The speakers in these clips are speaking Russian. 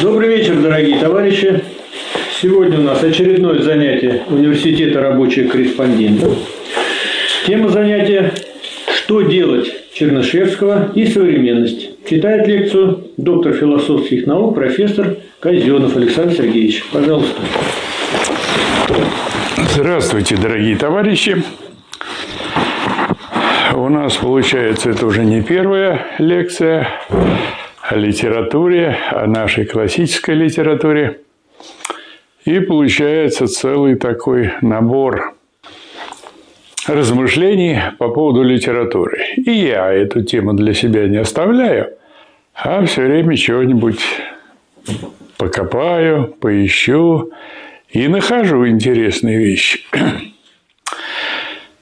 Добрый вечер, дорогие товарищи. Сегодня у нас очередное занятие Университета рабочих корреспондентов. Тема занятия «Что делать Чернышевского и современность». Читает лекцию доктор философских наук, профессор Казенов Александр Сергеевич. Пожалуйста. Здравствуйте, дорогие товарищи. У нас, получается, это уже не первая лекция о литературе, о нашей классической литературе. И получается целый такой набор размышлений по поводу литературы. И я эту тему для себя не оставляю, а все время чего-нибудь покопаю, поищу и нахожу интересные вещи.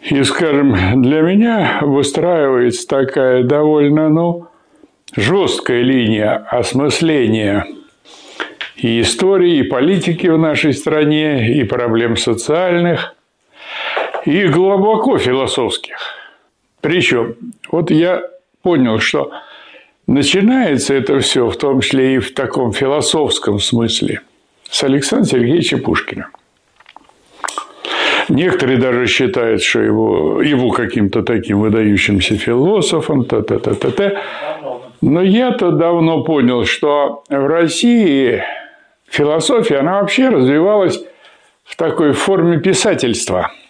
И, скажем, для меня выстраивается такая довольно, ну, жесткая линия осмысления и истории, и политики в нашей стране, и проблем социальных, и глубоко философских. Причем, вот я понял, что начинается это все, в том числе и в таком философском смысле, с Александра Сергеевича Пушкина. Некоторые даже считают, что его, его каким-то таким выдающимся философом, та та та та та Но я-то давно понял, что в России философия, она вообще развивалась в такой форме писательства –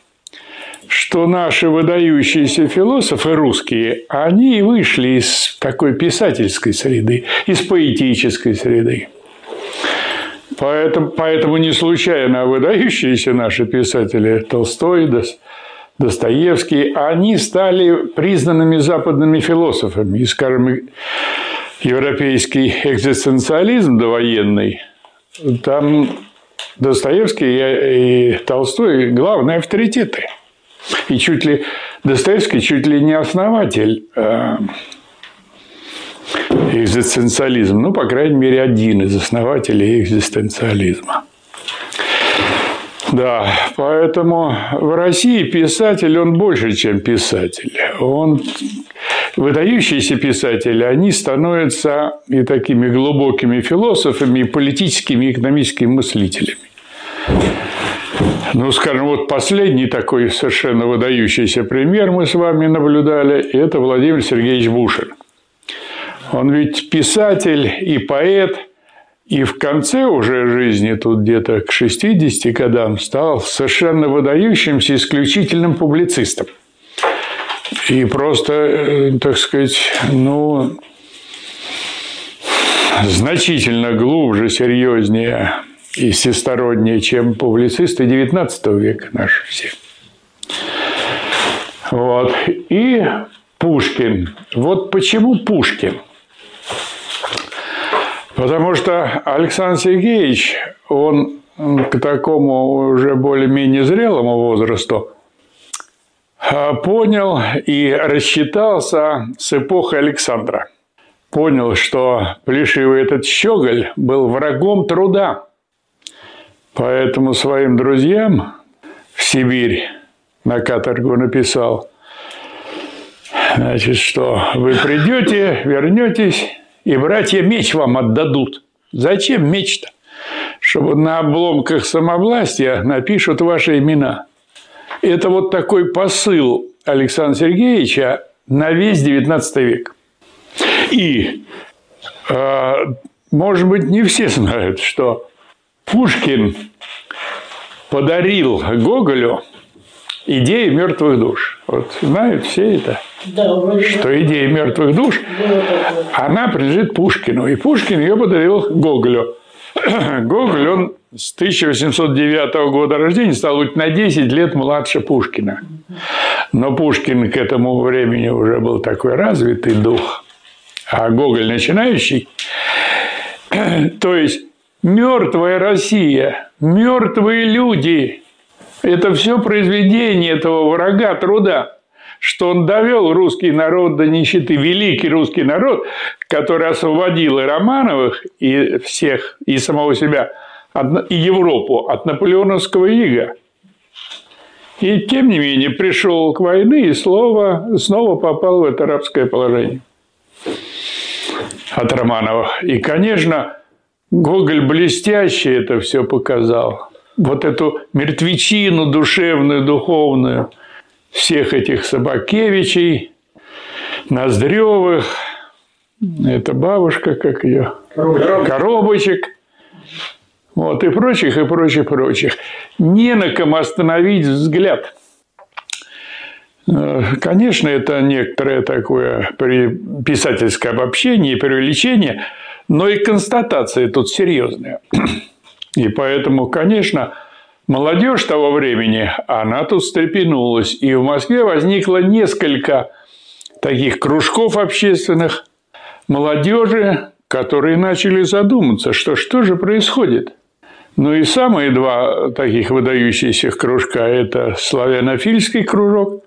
что наши выдающиеся философы русские, они вышли из такой писательской среды, из поэтической среды. Поэтому, поэтому не случайно выдающиеся наши писатели Толстой, Достоевский, они стали признанными западными философами. И, скажем, европейский экзистенциализм довоенный, там Достоевский и Толстой – главные авторитеты. И чуть ли Достоевский чуть ли не основатель э, экзистенциализма. Ну, по крайней мере, один из основателей экзистенциализма. Да, поэтому в России писатель, он больше, чем писатель. Он выдающиеся писатели, они становятся и такими глубокими философами, и политическими, и экономическими мыслителями. Ну, скажем, вот последний такой совершенно выдающийся пример мы с вами наблюдали, это Владимир Сергеевич Бушин. Он ведь писатель и поэт, и в конце уже жизни, тут где-то к 60 годам, стал совершенно выдающимся исключительным публицистом. И просто, э, так сказать, ну, значительно глубже, серьезнее и всестороннее, чем публицисты XIX века наши все. Вот. И Пушкин. Вот почему Пушкин? Потому что Александр Сергеевич, он к такому уже более-менее зрелому возрасту а, понял и рассчитался с эпохой Александра. Понял, что плешивый этот щеголь был врагом труда. Поэтому своим друзьям в Сибирь на каторгу написал, значит, что вы придете, вернетесь, и братья меч вам отдадут. Зачем меч-то? Чтобы на обломках самовластия напишут ваши имена. Это вот такой посыл Александра Сергеевича на весь XIX век. И, а, может быть, не все знают, что Пушкин подарил Гоголю идею мертвых душ. Вот знают все это, да, что идея мертвых душ, она принадлежит Пушкину. И Пушкин ее подарил Гоголю. Гоголь, он с 1809 года рождения стал быть на 10 лет младше Пушкина. Но Пушкин к этому времени уже был такой развитый дух, а Гоголь начинающий. То есть мертвая Россия, мертвые люди – это все произведение этого врага труда что он довел русский народ до нищеты, великий русский народ, который освободил и Романовых, и всех, и самого себя, и Европу от наполеоновского ига. И тем не менее пришел к войне и снова, снова попал в это рабское положение от Романовых. И, конечно, Гоголь блестяще это все показал. Вот эту мертвечину душевную, духовную всех этих Собакевичей, Ноздревых, это бабушка, как ее, Коробочек. Коробочек, вот, и прочих, и прочих, прочих. Не на ком остановить взгляд. Э, конечно, это некоторое такое писательское обобщение и преувеличение, но и констатация тут серьезная. И поэтому, конечно, молодежь того времени, она тут встрепенулась. И в Москве возникло несколько таких кружков общественных молодежи, которые начали задуматься, что что же происходит. Ну и самые два таких выдающихся кружка – это славянофильский кружок,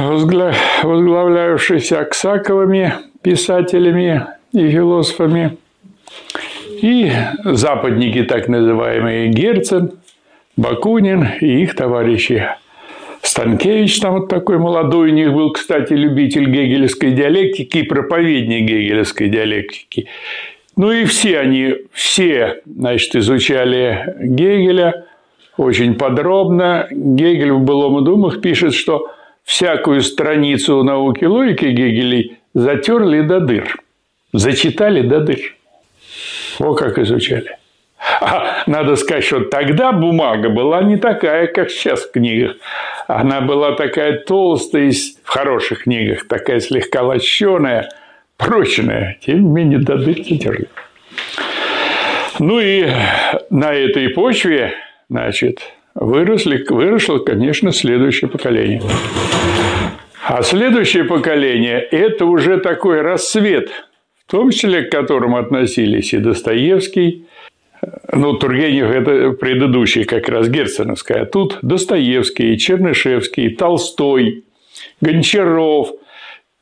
возглавлявшийся Аксаковыми писателями и философами, и западники, так называемые Герцен, Бакунин и их товарищи. Станкевич там вот такой молодой у них был, кстати, любитель гегелевской диалектики и проповедник гегелевской диалектики. Ну и все они, все, значит, изучали Гегеля очень подробно. Гегель в «Былом и думах» пишет, что всякую страницу науки логики Гегелей затерли до дыр, зачитали до дыр. О, как изучали. А надо сказать, что тогда бумага была не такая, как сейчас в книгах. Она была такая толстая в хороших книгах, такая слегка лощеная, прочная. Тем не менее, до дыр затерли. Ну и на этой почве, значит, выросли, выросло, конечно, следующее поколение. А следующее поколение – это уже такой рассвет, том числе к которому относились и Достоевский, ну, Тургенев – это предыдущий как раз Герценовская. А тут Достоевский, Чернышевский, Толстой, Гончаров,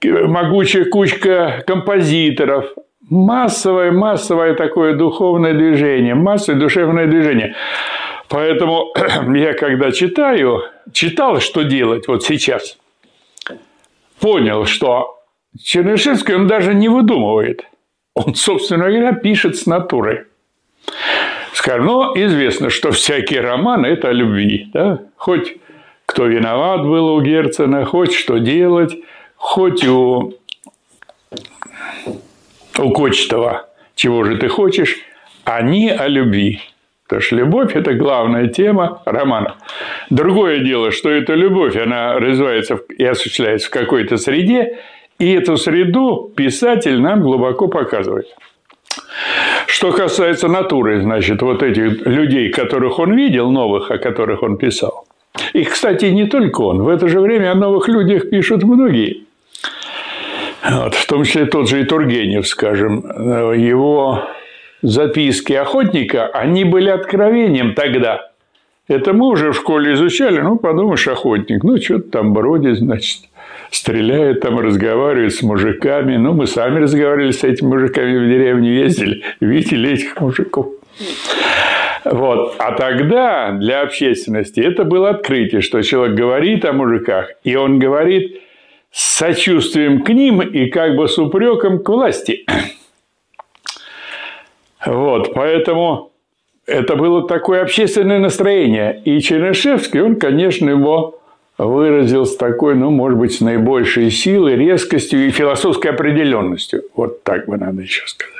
могучая кучка композиторов. Массовое, массовое такое духовное движение, массовое душевное движение. Поэтому я, когда читаю, читал, что делать вот сейчас, понял, что Чернышевский он даже не выдумывает. Он, собственно говоря, пишет с натуры. Скажем, ну, известно, что всякий роман – это о любви. Да? Хоть кто виноват был у Герцена, хоть что делать, хоть у, у Кочетова «Чего же ты хочешь?», они о любви. Потому что любовь – это главная тема романа. Другое дело, что эта любовь, она развивается и осуществляется в какой-то среде, и эту среду писатель нам глубоко показывает. Что касается натуры, значит, вот этих людей, которых он видел, новых, о которых он писал. И, кстати, не только он. В это же время о новых людях пишут многие. Вот, в том числе тот же и Тургенев, скажем. Его записки охотника, они были откровением тогда. Это мы уже в школе изучали, ну, подумаешь, охотник, ну, что-то там бродит, значит, стреляет там, разговаривает с мужиками. Ну, мы сами разговаривали с этими мужиками в деревне, ездили, видели этих мужиков. Вот. А тогда для общественности это было открытие, что человек говорит о мужиках, и он говорит с сочувствием к ним и как бы с упреком к власти. Вот, поэтому это было такое общественное настроение. И Чернышевский, он, конечно, его выразил с такой, ну, может быть, с наибольшей силой, резкостью и философской определенностью. Вот так бы надо еще сказать.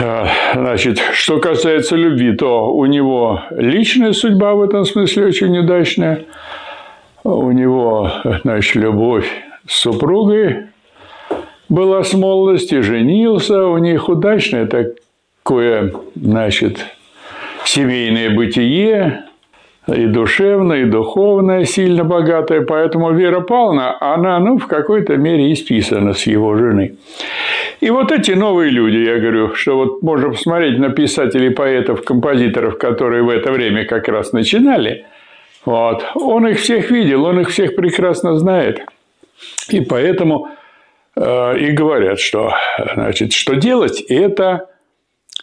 А, значит, что касается любви, то у него личная судьба в этом смысле очень удачная. У него, значит, любовь с супругой была с молодости, женился, у них удачное такое, значит, семейное бытие, и душевное, и духовное, сильно богатое. Поэтому Вера Павловна, она, ну, в какой-то мере исписана с его жены. И вот эти новые люди, я говорю, что вот можно посмотреть на писателей, поэтов, композиторов, которые в это время как раз начинали, вот, он их всех видел, он их всех прекрасно знает. И поэтому Э, и говорят, что, значит, что делать – это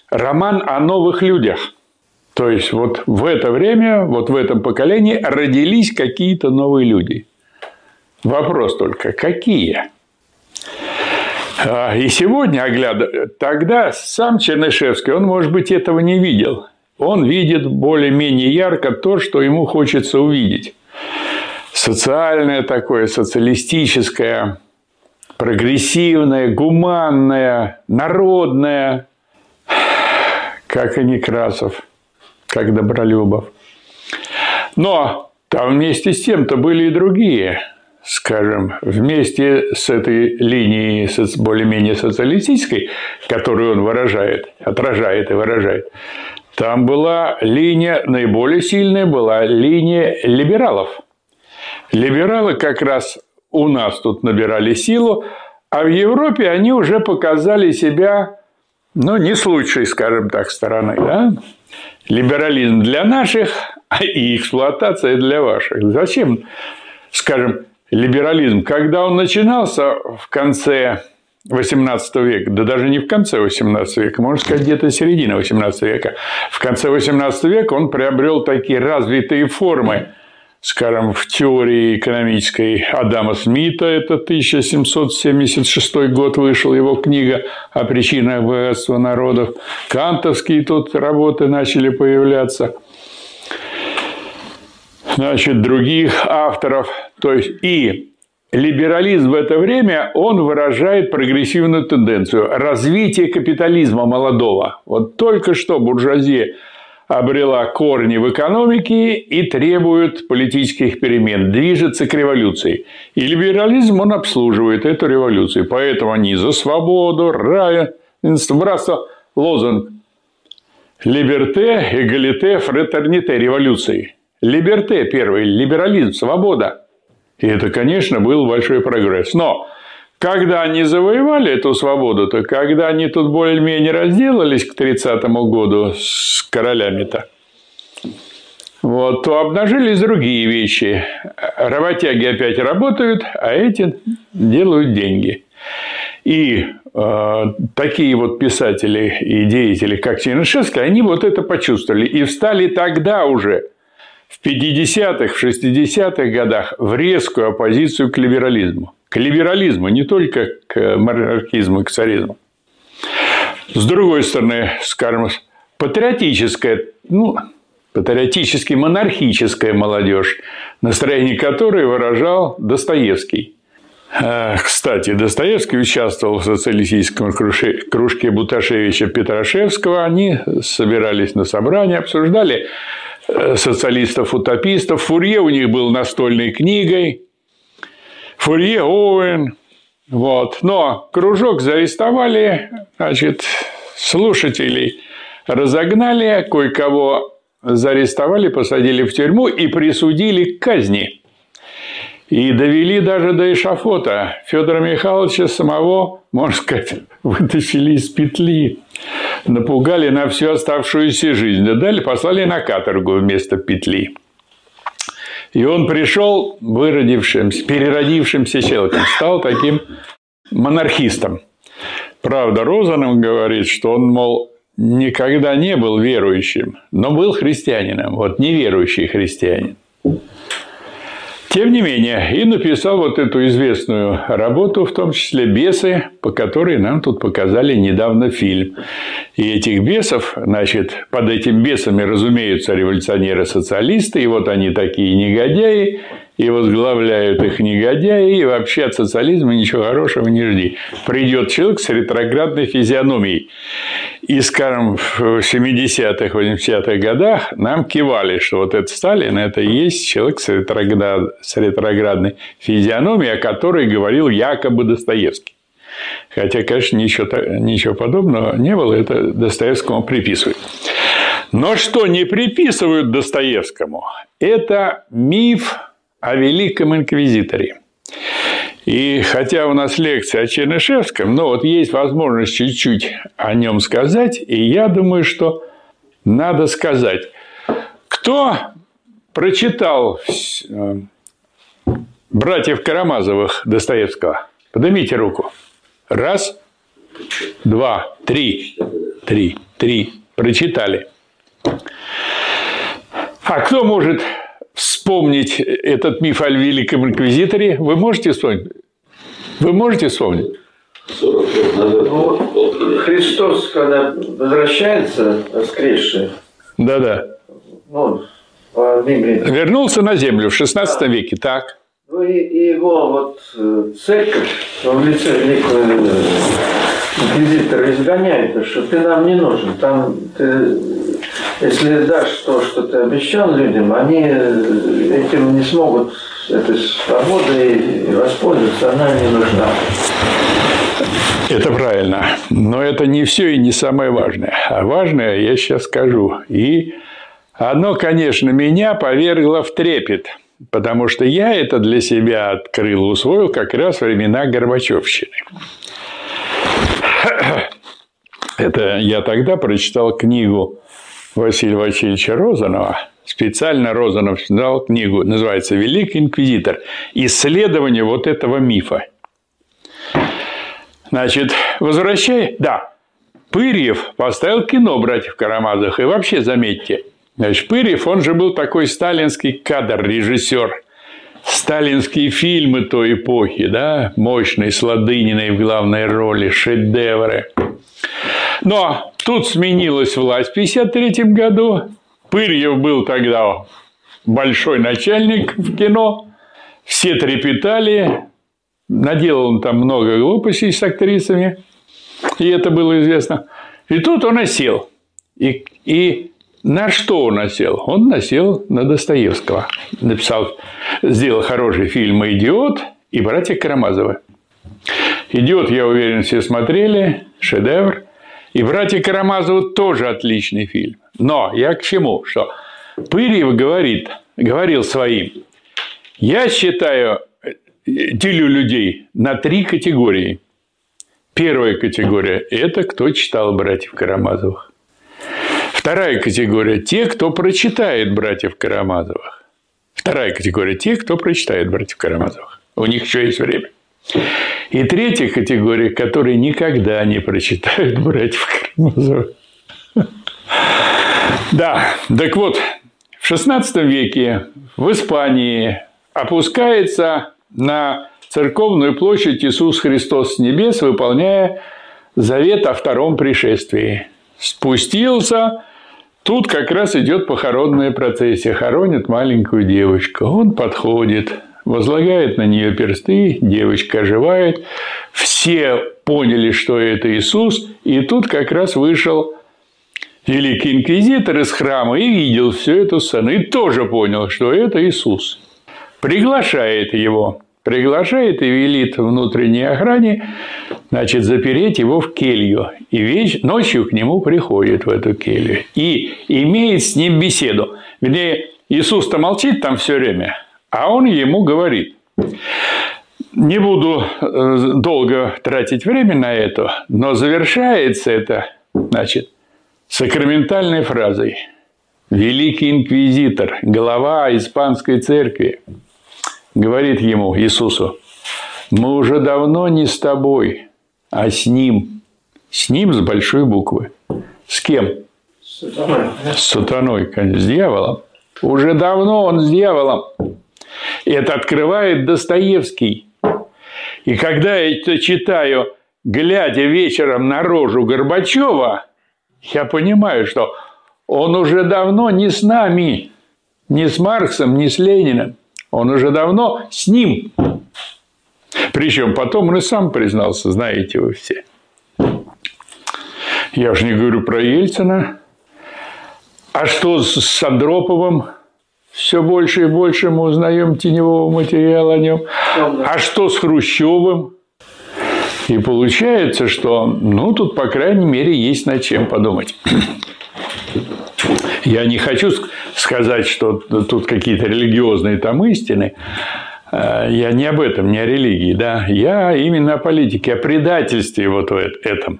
роман о новых людях. То есть, вот в это время, вот в этом поколении родились какие-то новые люди. Вопрос только, какие? А, и сегодня, оглядывая, тогда сам Чернышевский, он, может быть, этого не видел. Он видит более-менее ярко то, что ему хочется увидеть. Социальное такое, социалистическое, прогрессивное, гуманное, народное, как и Некрасов, как Добролюбов. Но там вместе с тем-то были и другие – скажем, вместе с этой линией более-менее социалистической, которую он выражает, отражает и выражает, там была линия, наиболее сильная была линия либералов. Либералы как раз у нас тут набирали силу, а в Европе они уже показали себя, ну, не с лучшей, скажем так, стороны. Да? Либерализм для наших, и эксплуатация для ваших. Зачем, скажем, либерализм, когда он начинался в конце XVIII века, да даже не в конце XVIII века, можно сказать, где-то середина XVIII века. В конце XVIII века он приобрел такие развитые формы, скажем, в теории экономической Адама Смита, это 1776 год вышел его книга о причинах богатства народов, кантовские тут работы начали появляться – значит, других авторов. То есть и либерализм в это время, он выражает прогрессивную тенденцию развития капитализма молодого. Вот только что буржуазия обрела корни в экономике и требует политических перемен, движется к революции. И либерализм, он обслуживает эту революцию. Поэтому они за свободу, равенство, братство, лозунг «Либерте, эгалите, фратерните революции». Либерте первый, либерализм, свобода. И это, конечно, был большой прогресс. Но когда они завоевали эту свободу, то когда они тут более-менее разделались к 30 году с королями-то, вот, то обнажились другие вещи. Работяги опять работают, а эти делают деньги. И э, такие вот писатели и деятели, как Чернышевский, они вот это почувствовали и встали тогда уже – в 50-х, в 60-х годах в резкую оппозицию к либерализму. К либерализму, не только к монархизму и к царизму. С другой стороны, скажем, патриотическая, ну, патриотически монархическая молодежь, настроение которой выражал Достоевский. А, кстати, Достоевский участвовал в социалистическом кружке Буташевича Петрашевского. Они собирались на собрание, обсуждали Э, социалистов-утопистов. Фурье у них был настольной книгой. Фурье Оуэн. Вот. Но кружок заарестовали, значит, слушателей разогнали, кое-кого заарестовали, посадили в тюрьму и присудили к казни. И довели даже до эшафота. Федора Михайловича самого, можно сказать, вытащили из петли напугали на всю оставшуюся жизнь, да дали, послали на каторгу вместо петли. И он пришел выродившимся, переродившимся человеком, стал таким монархистом. Правда, Розанов говорит, что он, мол, никогда не был верующим, но был христианином. Вот неверующий христианин. Тем не менее, и написал вот эту известную работу, в том числе «Бесы», по которой нам тут показали недавно фильм. И этих бесов, значит, под этими бесами разумеются революционеры-социалисты, и вот они такие негодяи, и возглавляют их негодяи, и вообще от социализма ничего хорошего не жди. Придет человек с ретроградной физиономией. И, скажем, в 70-х, 80-х годах нам кивали, что вот этот Сталин – это и есть человек с, ретроград... с ретроградной физиономией, о которой говорил якобы Достоевский. Хотя, конечно, ничего, ничего подобного не было, это Достоевскому приписывают. Но что не приписывают Достоевскому, это миф о Великом Инквизиторе. И хотя у нас лекция о Чернышевском, но вот есть возможность чуть-чуть о нем сказать, и я думаю, что надо сказать. Кто прочитал э, братьев Карамазовых Достоевского? Поднимите руку. Раз, два, три, три, три. Прочитали. А кто может вспомнить этот миф о Великом Инквизиторе? Вы можете вспомнить? Вы можете вспомнить? 40 лет назад. Ну, Христос, когда возвращается воскресший, да-да. Ну. Вернулся на землю в 16 да. веке, так. Ну и, и его вот э, церковь в лице великого э, инквизитора изгоняет, что ты нам не нужен. Там ты, если дашь то, что ты обещал людям, они э, этим не смогут этой свободой воспользоваться, она не нужна. Это правильно. Но это не все и не самое важное. А важное я сейчас скажу. И оно, конечно, меня повергло в трепет. Потому что я это для себя открыл усвоил как раз времена Горбачевщины. Это я тогда прочитал книгу Василия Васильевича Розанова. Специально Розанов дал книгу, называется «Великий инквизитор. Исследование вот этого мифа». Значит, возвращай... Да, Пырьев поставил кино «Братьев Карамазовых». И вообще, заметьте, Пырьев, он же был такой сталинский кадр, режиссер. Сталинские фильмы той эпохи, да, мощные, с Ладыниной в главной роли, шедевры. Но тут сменилась власть в 1953 году. Пырьев был тогда большой начальник в кино. Все трепетали, Наделал он там много глупостей с актрисами, и это было известно. И тут он осел. И, и на что он осел? Он насел на Достоевского. Написал, сделал хороший фильм «Идиот» и «Братья Карамазовы». «Идиот», я уверен, все смотрели, шедевр. И «Братья Карамазовы» тоже отличный фильм. Но я к чему? Что Пырьев говорит, говорил своим, я считаю делю людей на три категории. Первая категория – это кто читал «Братьев Карамазовых». Вторая категория – те, кто прочитает «Братьев Карамазовых». Вторая категория – те, кто прочитает «Братьев Карамазовых». У них еще есть время. И третья категория, которые никогда не прочитают «Братьев Карамазовых». Да, так вот, в XVI веке в Испании опускается на церковную площадь Иисус Христос с небес, выполняя завет о втором пришествии. Спустился, тут как раз идет похоронная процессия, хоронит маленькую девочку. Он подходит, возлагает на нее персты, девочка оживает. Все поняли, что это Иисус, и тут как раз вышел великий инквизитор из храма и видел всю эту сцену, и тоже понял, что это Иисус приглашает его, приглашает и велит внутренней охране, значит, запереть его в келью. И веч... ночью к нему приходит в эту келью и имеет с ним беседу. Вернее, Иисус-то молчит там все время, а он ему говорит. Не буду э, долго тратить время на это, но завершается это, значит, сакраментальной фразой. Великий инквизитор, глава испанской церкви, говорит ему, Иисусу, мы уже давно не с тобой, а с ним. С ним с большой буквы. С кем? С сатаной. С сатаной, с дьяволом. Уже давно он с дьяволом. И это открывает Достоевский. И когда я это читаю, глядя вечером на рожу Горбачева, я понимаю, что он уже давно не с нами, не с Марксом, не с Лениным. Он уже давно с ним. Причем потом он и сам признался, знаете вы все. Я же не говорю про Ельцина. А что с Андроповым? Все больше и больше мы узнаем теневого материала о нем. А что с Хрущевым? И получается, что, ну, тут, по крайней мере, есть над чем подумать. Я не хочу сказать, что тут какие-то религиозные там истины. Э, я не об этом, не о религии, да. Я именно о политике, о предательстве вот в этом.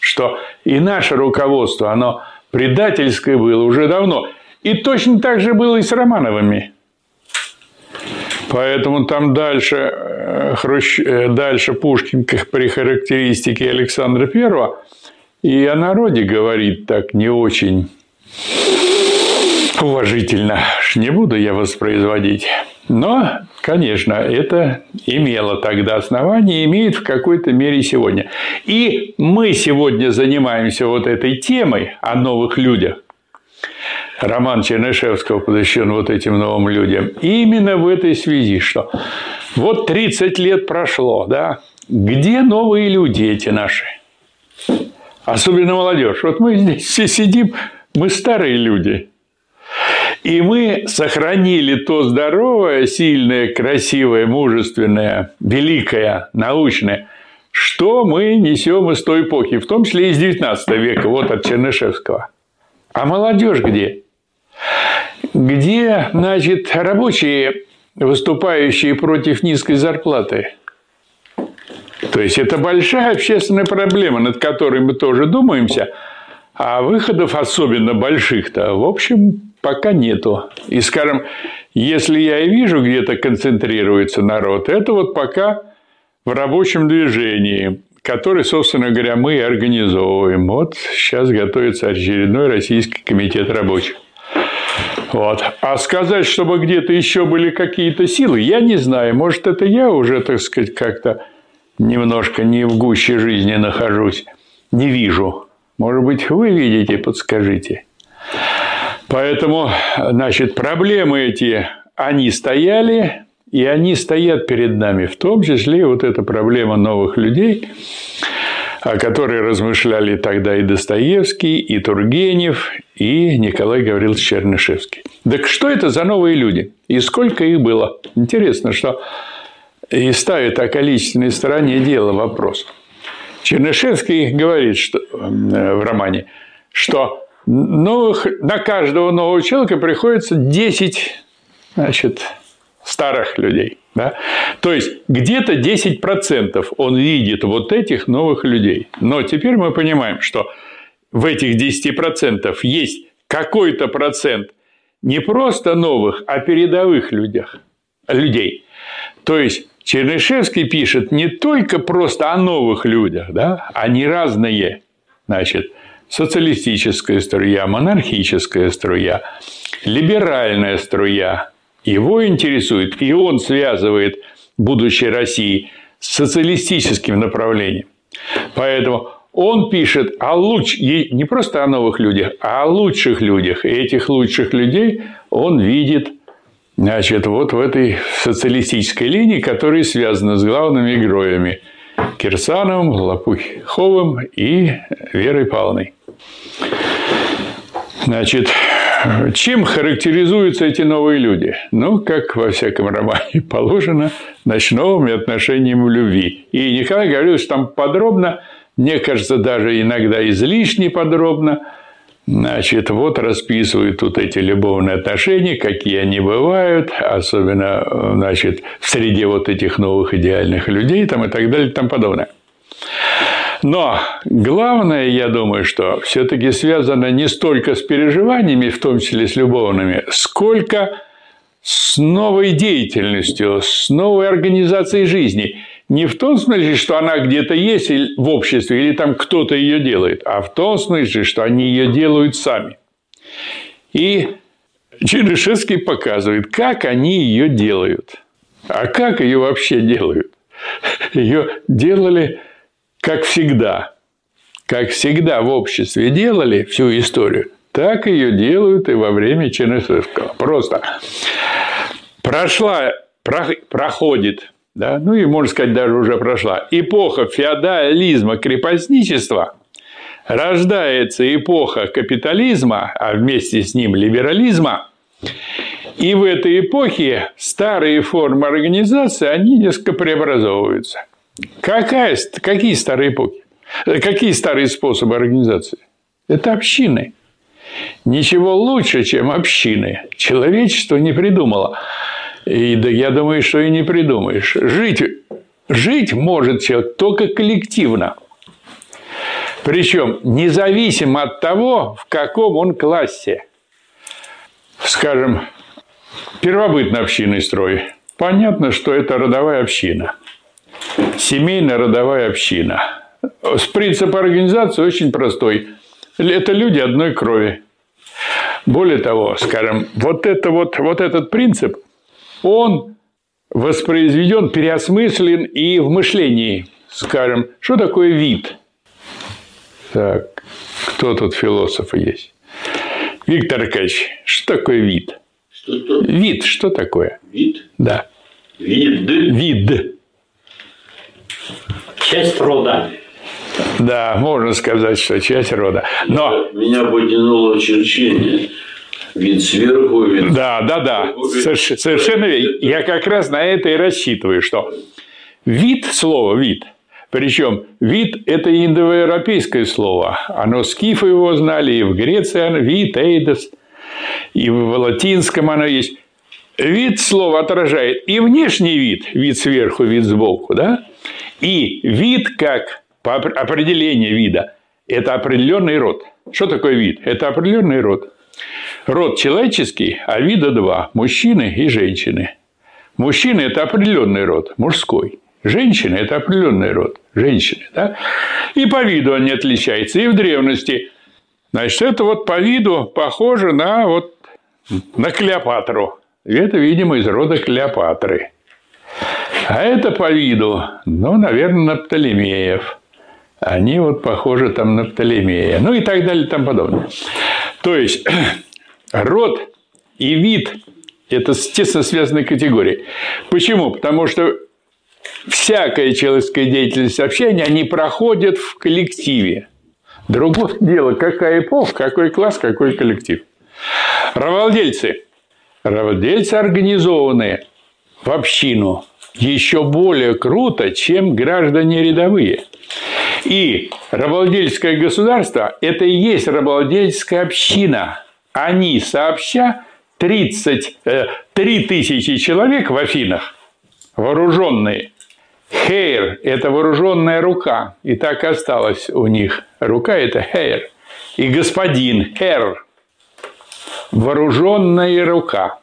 Что и наше руководство, оно предательское было уже давно. И точно так же было и с Романовыми. Поэтому там дальше, э, Хрущ... Э, дальше Пушкин при характеристике Александра Первого и о народе говорит так не очень уважительно. Не буду я воспроизводить. Но, конечно, это имело тогда основание, имеет в какой-то мере сегодня. И мы сегодня занимаемся вот этой темой о новых людях. Роман Чернышевского посвящен вот этим новым людям. именно в этой связи, что вот 30 лет прошло, да, где новые люди эти наши? Особенно молодежь. Вот мы здесь все сидим, мы старые люди – и мы сохранили то здоровое, сильное, красивое, мужественное, великое, научное, что мы несем из той эпохи, в том числе из 19 века, вот от Чернышевского. А молодежь где? Где, значит, рабочие, выступающие против низкой зарплаты? То есть это большая общественная проблема, над которой мы тоже думаемся, а выходов особенно больших-то, в общем, пока нету. И, скажем, если я и вижу, где-то концентрируется народ, это вот пока в рабочем движении, который, собственно говоря, мы и организовываем. Вот сейчас готовится очередной Российский комитет рабочих. Вот. А сказать, чтобы где-то еще были какие-то силы, я не знаю. Может, это я уже, так сказать, как-то немножко не в гуще жизни нахожусь. Не вижу. Может быть, вы видите, подскажите. Поэтому, значит, проблемы эти, они стояли, и они стоят перед нами, в том числе вот эта проблема новых людей, о которой размышляли тогда и Достоевский, и Тургенев, и Николай Гаврилович Чернышевский. Так что это за новые люди? И сколько их было? Интересно, что и ставит о количественной стороне дела вопрос. Чернышевский говорит что, в романе, что новых, на каждого нового человека приходится 10 значит, старых людей. Да? То есть где-то 10% он видит вот этих новых людей. Но теперь мы понимаем, что в этих 10% есть какой-то процент не просто новых, а передовых людях, людей. То есть Чернышевский пишет не только просто о новых людях, да, они разные. Значит, социалистическая струя, монархическая струя, либеральная струя. Его интересует, и он связывает будущее России с социалистическим направлением. Поэтому он пишет о луч... не просто о новых людях, а о лучших людях. И этих лучших людей он видит значит, вот в этой социалистической линии, которая связана с главными героями – Кирсановым, Лопуховым и Верой Павловной. Значит, чем характеризуются эти новые люди? Ну, как во всяком романе положено, значит, новыми отношениями в любви. И Николай что там подробно, мне кажется, даже иногда излишне подробно, Значит, вот расписывают тут эти любовные отношения, какие они бывают, особенно значит, в среде вот этих новых идеальных людей там, и так далее и тому подобное. Но главное, я думаю, что все-таки связано не столько с переживаниями, в том числе с любовными, сколько с новой деятельностью, с новой организацией жизни. Не в том смысле, что она где-то есть в обществе, или там кто-то ее делает, а в том смысле, что они ее делают сами. И Чернышевский показывает, как они ее делают. А как ее вообще делают? Ее делали как всегда, как всегда в обществе делали всю историю, так ее делают и во время Чернышевского. Просто прошла, проходит, да, ну и, можно сказать, даже уже прошла, эпоха феодализма, крепостничества, рождается эпоха капитализма, а вместе с ним либерализма, и в этой эпохе старые формы организации, они несколько преобразовываются – Какая, какие старые эпохи? Какие старые способы организации? Это общины. Ничего лучше, чем общины. Человечество не придумало. И да, я думаю, что и не придумаешь. Жить, жить может человек только коллективно. Причем независимо от того, в каком он классе. Скажем, первобытно-общинный строй. Понятно, что это родовая община – семейно-родовая община. С принцип организации очень простой. Это люди одной крови. Более того, скажем, вот, это вот, вот этот принцип он воспроизведен, переосмыслен и в мышлении. Скажем, что такое вид? Так, кто тут философы есть? Виктор Аркадьевич, что такое вид? Что-что? Вид, что такое? Вид? Да. Вид. Вид. Часть рода. Да, можно сказать, что часть рода. Но Меня потянуло черчение. Вид сверху, вид Да, да, да, Соверш- совершенно верно. Я как раз на это и рассчитываю, что вид, слово вид, причем вид – это индоевропейское слово. Оно скифы его знали, и в Греции оно вид, эйдос, и в латинском оно есть. Вид слова отражает и внешний вид, вид сверху, вид сбоку, да? И вид, как по опр- определению вида, это определенный род. Что такое вид? Это определенный род. Род человеческий, а вида два – мужчины и женщины. Мужчины – это определенный род, мужской. Женщины – это определенный род, женщины. Да? И по виду они отличаются. И в древности. Значит, это вот по виду похоже на, вот, на Клеопатру. И это, видимо, из рода Клеопатры. А это по виду, ну, наверное, на Птолемеев. Они вот похожи там на Птолемея. Ну и так далее и тому подобное. То есть, род и вид – это тесно связанные категории. Почему? Потому что всякая человеческая деятельность общения, они проходят в коллективе. Другое дело, какая эпоха, какой класс, какой коллектив. Рабовладельцы. Рабовладельцы организованные в общину еще более круто, чем граждане рядовые. И рабовладельческое государство – это и есть рабовладельческая община. Они сообща 30, э, 3 тысячи человек в Афинах, вооруженные. Хейр – это вооруженная рука, и так и осталось у них. Рука – это хейр. И господин – хер – вооруженная рука.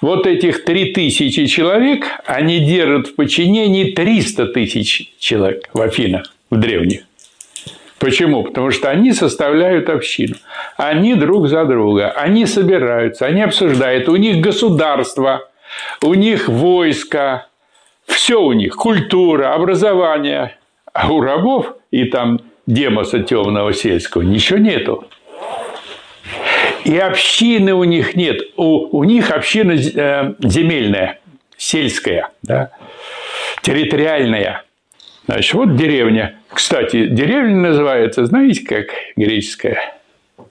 Вот этих 3000 человек, они держат в подчинении 300 тысяч человек в Афинах, в древних. Почему? Потому что они составляют общину. Они друг за друга. Они собираются, они обсуждают. У них государство, у них войско, все у них, культура, образование. А у рабов и там демоса темного сельского ничего нету. И общины у них нет. У, у них община э, земельная, сельская, да, территориальная. Значит, вот деревня. Кстати, деревня называется, знаете, как греческая?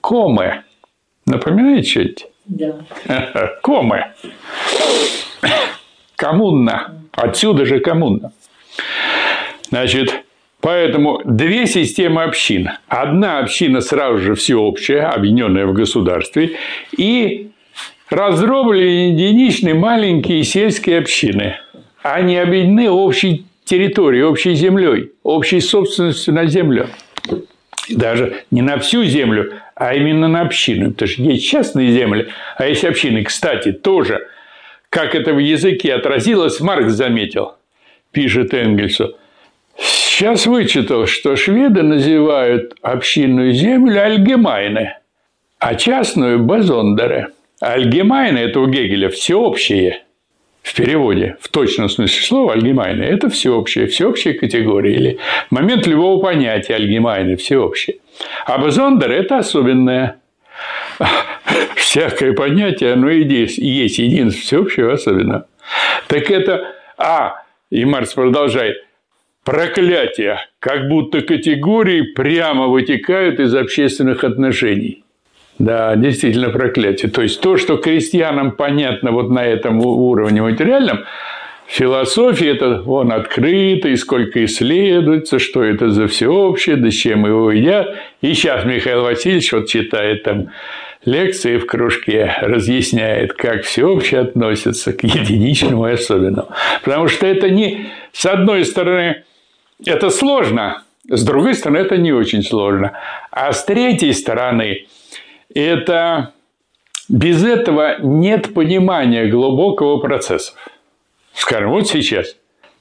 Коме. Напоминает что-нибудь? Да. Коме. Коммуна. Отсюда же коммуна. Значит, поэтому две системы общин. Одна община сразу же всеобщая, объединенная в государстве, и раздробленные единичные маленькие сельские общины. Они объединены общей территорией, общей землей, общей собственностью на землю. Даже не на всю землю, а именно на общину. Потому что есть частные земли, а есть общины. Кстати, тоже, как это в языке отразилось, Маркс заметил, пишет Энгельсу. Сейчас вычитал, что шведы называют общинную землю альгемайны, а частную – базондеры. Альгемайны – это у Гегеля всеобщее – в переводе, в точном смысле слова альгемайны – это всеобщее, всеобщая категория или момент любого понятия альгемайны – всеобщее. А базондер – это особенное. Всякое понятие, оно и есть, есть единство всеобщего особенного. Так это, а, и Марс продолжает, проклятие, как будто категории прямо вытекают из общественных отношений. Да, действительно проклятие. То есть то, что крестьянам понятно вот на этом уровне материальном, философии это вон открыто, и сколько исследуется, что это за всеобщее, да с чем его едят. И сейчас Михаил Васильевич вот читает там лекции в кружке, разъясняет, как всеобщее относится к единичному и особенному. Потому что это не, с одной стороны, это сложно, с другой стороны, это не очень сложно. А с третьей стороны, это без этого нет понимания глубокого процесса. Скажем, вот сейчас.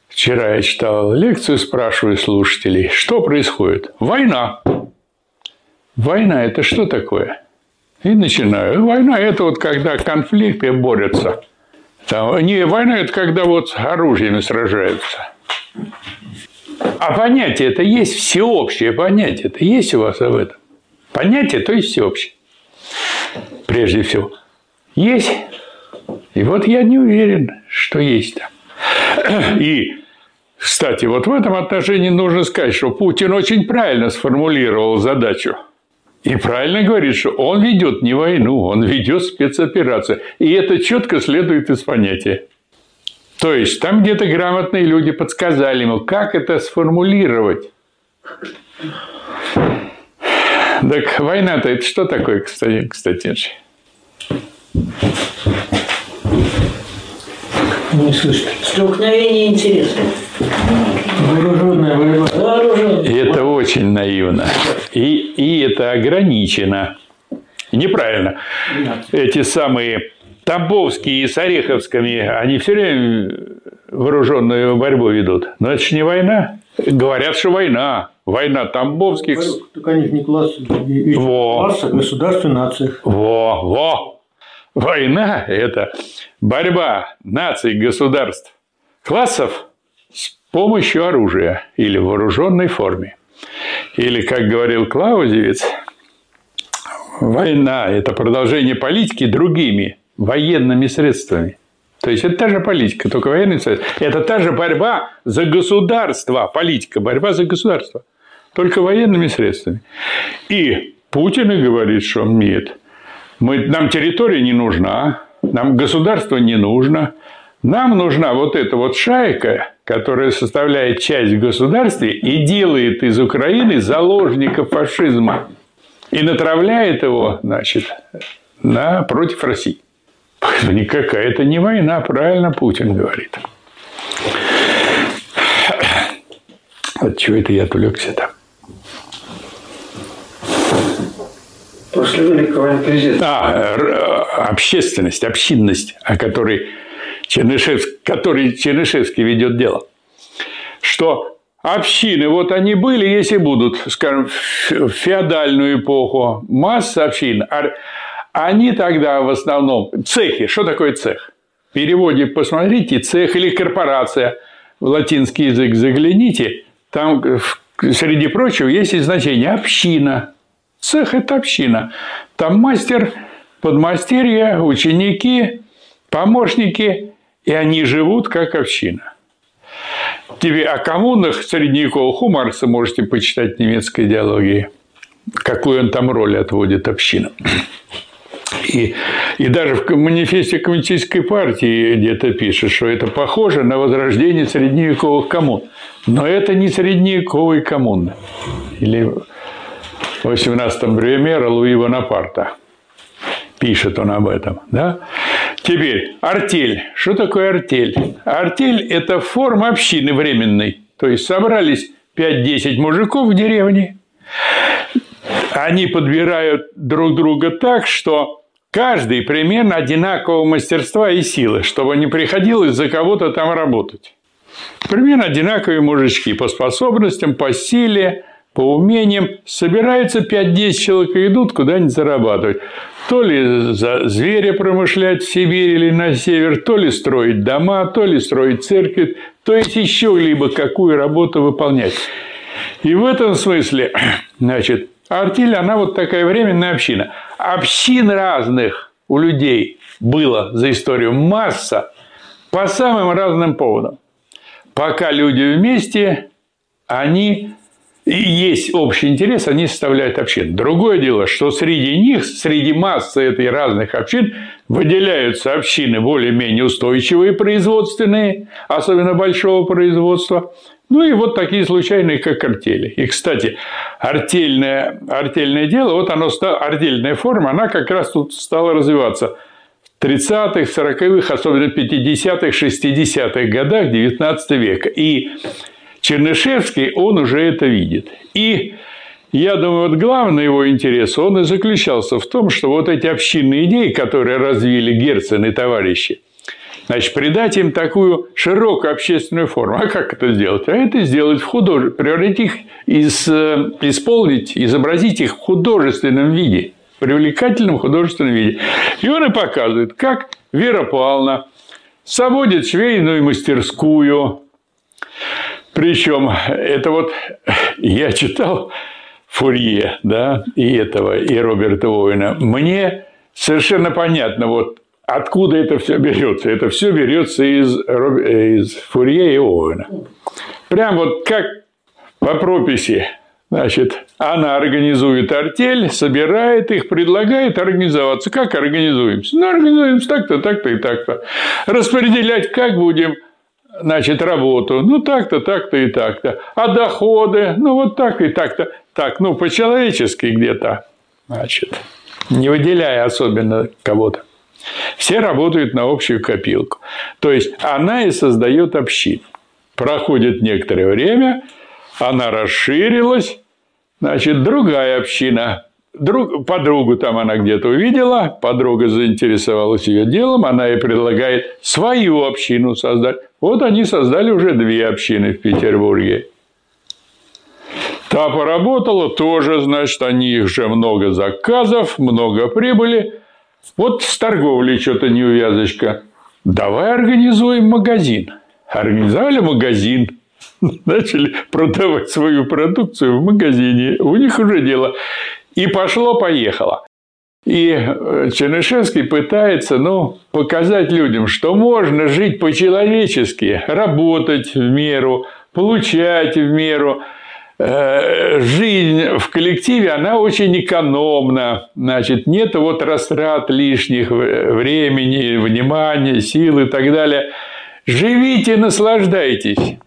Вчера я читал лекцию, спрашиваю слушателей, что происходит? Война. Война – это что такое? И начинаю. Война – это вот когда конфликты борются Там, не, война – это когда вот оружиями сражаются. А понятие это есть всеобщее понятие. Это есть у вас об этом? Понятие, то есть всеобщее. Прежде всего. Есть. И вот я не уверен, что есть там. И, кстати, вот в этом отношении нужно сказать, что Путин очень правильно сформулировал задачу. И правильно говорит, что он ведет не войну, он ведет спецоперацию. И это четко следует из понятия. То есть там где-то грамотные люди подсказали ему, как это сформулировать. Так война-то это что такое, кстати, кстати? Не слышно. Столкновение интересов. Вооруженная борьба. Вооруженная. И это очень наивно. И, и это ограничено. Неправильно. Эти самые Тамбовские с Ореховскими, они все время вооруженную борьбу ведут. Но это же не война. Говорят, что война. Война Тамбовских. Так они же не класс, Во. класс, а государство нации. Во, во. Война – это борьба наций, государств, классов с помощью оружия или в вооруженной форме. Или, как говорил Клаузевиц, война – это продолжение политики другими военными средствами. То есть это та же политика, только военные средства. Это та же борьба за государство. Политика, борьба за государство. Только военными средствами. И Путин и говорит, что нет, мы, нам территория не нужна, нам государство не нужно, нам нужна вот эта вот шайка, которая составляет часть государства и делает из Украины заложника фашизма и натравляет его, значит, на, против России. Поэтому никакая это не война, правильно Путин говорит. От чего это я отвлекся-то? После Великого инквизитора. А, общественность, общинность, о которой Чернышевский, который Чернышевский ведет дело. Что общины, вот они были, если будут, скажем, в феодальную эпоху, масса общин, они тогда в основном... Цехи. Что такое цех? В переводе посмотрите, цех или корпорация. В латинский язык загляните. Там, среди прочего, есть и значение община. Цех – это община. Там мастер, подмастерья, ученики, помощники, и они живут как община. Тебе о коммунах средневековых у Маркса можете почитать в немецкой идеологии, какую он там роль отводит общинам. И, и даже в манифесте коммунистической партии где-то пишет, что это похоже на возрождение средневековых коммун. Но это не средневековые коммуны. Или в 18 примере Луи Бонапарта. Пишет он об этом. Да? Теперь, артель. Что такое артель? Артель – это форма общины временной. То есть, собрались 5-10 мужиков в деревне, они подбирают друг друга так, что каждый примерно одинакового мастерства и силы, чтобы не приходилось за кого-то там работать. Примерно одинаковые мужички по способностям, по силе, по умениям. Собираются 5-10 человек и идут куда-нибудь зарабатывать. То ли за зверя промышлять в Сибирь или на север, то ли строить дома, то ли строить церковь, то есть еще либо какую работу выполнять. И в этом смысле, значит, артель, она вот такая временная община. Общин разных у людей было за историю масса по самым разным поводам. Пока люди вместе, они и есть общий интерес, они составляют общин. Другое дело, что среди них, среди массы этой разных общин, выделяются общины более-менее устойчивые производственные, особенно большого производства, ну и вот такие случайные, как артели. И, кстати, артельное, артельное дело, вот оно артельная форма, она как раз тут стала развиваться в 30-х, 40-х, особенно 50-х, 60-х годах 19 века. И Чернышевский, он уже это видит. И я думаю, вот главный его интерес, он и заключался в том, что вот эти общинные идеи, которые развили Герцен и товарищи, Значит, придать им такую широкую общественную форму. А как это сделать? А это сделать в худож... превратить их, из... Э, исполнить, изобразить их в художественном виде, в привлекательном художественном виде. И он и показывает, как Вера Павловна заводит швейную мастерскую. Причем это вот я читал Фурье, да, и этого, и Роберта Оуэна. Мне совершенно понятно, вот откуда это все берется. Это все берется из, из Фурье и Оуэна. Прям вот как по прописи. Значит, она организует артель, собирает их, предлагает организоваться. Как организуемся? Ну, организуемся так-то, так-то и так-то. Распределять как будем – значит, работу, ну так-то, так-то и так-то. А доходы, ну вот так и так-то. Так, ну по-человечески где-то, значит, не выделяя особенно кого-то. Все работают на общую копилку. То есть она и создает общину. Проходит некоторое время, она расширилась, значит, другая община Друг, подругу там она где-то увидела, подруга заинтересовалась ее делом, она ей предлагает свою общину создать. Вот они создали уже две общины в Петербурге. Та поработала, тоже, значит, они их же много заказов, много прибыли. Вот с торговлей что-то неувязочка. Давай организуем магазин. Организовали магазин, начали продавать свою продукцию в магазине. У них уже дело. И пошло-поехало. И э, Чернышевский пытается ну, показать людям, что можно жить по-человечески, работать в меру, получать в меру. Э, жизнь в коллективе, она очень экономна. Значит, нет вот растрат лишних времени, внимания, сил и так далее. Живите, наслаждайтесь.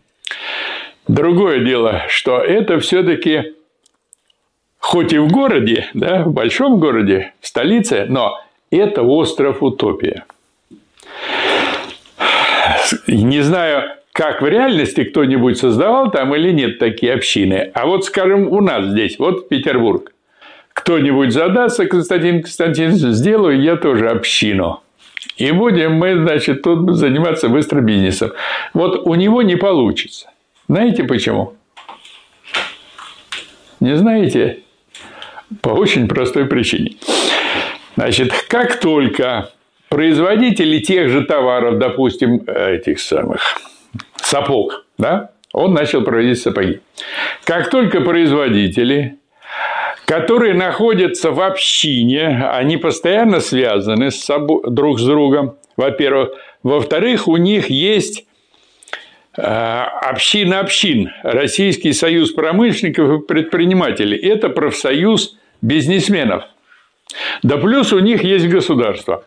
Другое дело, что это все-таки хоть и в городе, да, в большом городе, в столице, но это остров утопия. Не знаю, как в реальности кто-нибудь создавал там или нет такие общины. А вот, скажем, у нас здесь, вот Петербург. Кто-нибудь задастся, Константин Константинович, сделаю я тоже общину. И будем мы, значит, тут заниматься быстро бизнесом. Вот у него не получится. Знаете почему? Не знаете? По очень простой причине. Значит, как только производители тех же товаров, допустим, этих самых сапог, да, он начал производить сапоги. Как только производители, которые находятся в общине, они постоянно связаны с собой, друг с другом, во-первых. Во-вторых, у них есть э, община общин, Российский союз промышленников и предпринимателей. Это профсоюз бизнесменов. Да плюс у них есть государство.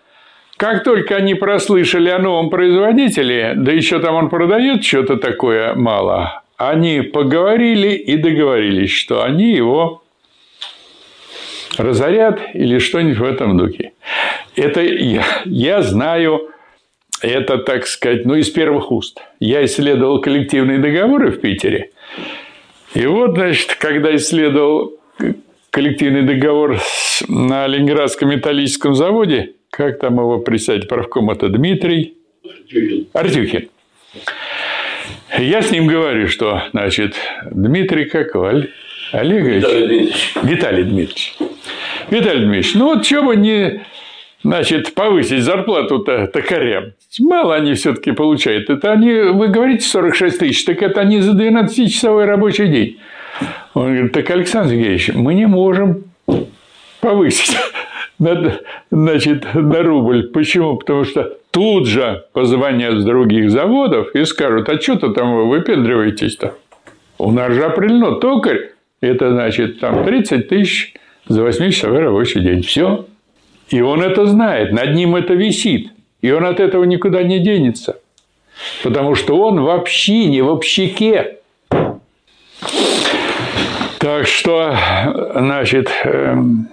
Как только они прослышали о новом производителе, да еще там он продает что-то такое мало, они поговорили и договорились, что они его разорят или что-нибудь в этом духе. Это я, я знаю, это, так сказать, ну, из первых уст. Я исследовал коллективные договоры в Питере. И вот, значит, когда исследовал коллективный договор на Ленинградском металлическом заводе. Как там его присядь правком? Это Дмитрий Артюхин. Артюхин. Я с ним говорю, что, значит, Дмитрий как Олегович? Виталий Дмитриевич. Виталий Дмитриевич. Виталий Дмитриевич, ну вот что бы не значит, повысить зарплату-то токарям. Мало они все-таки получают. Это они, вы говорите 46 тысяч, так это они за 12-часовой рабочий день. Он говорит, так, Александр Сергеевич, мы не можем повысить на, значит, на рубль. Почему? Потому что тут же позвонят с других заводов и скажут, а что-то там вы выпендриваетесь-то? У нас же определено токарь, это значит там 30 тысяч за 8-часовой рабочий день. Все. И он это знает, над ним это висит. И он от этого никуда не денется. Потому что он в общине, в общаке. Так что, значит, эм,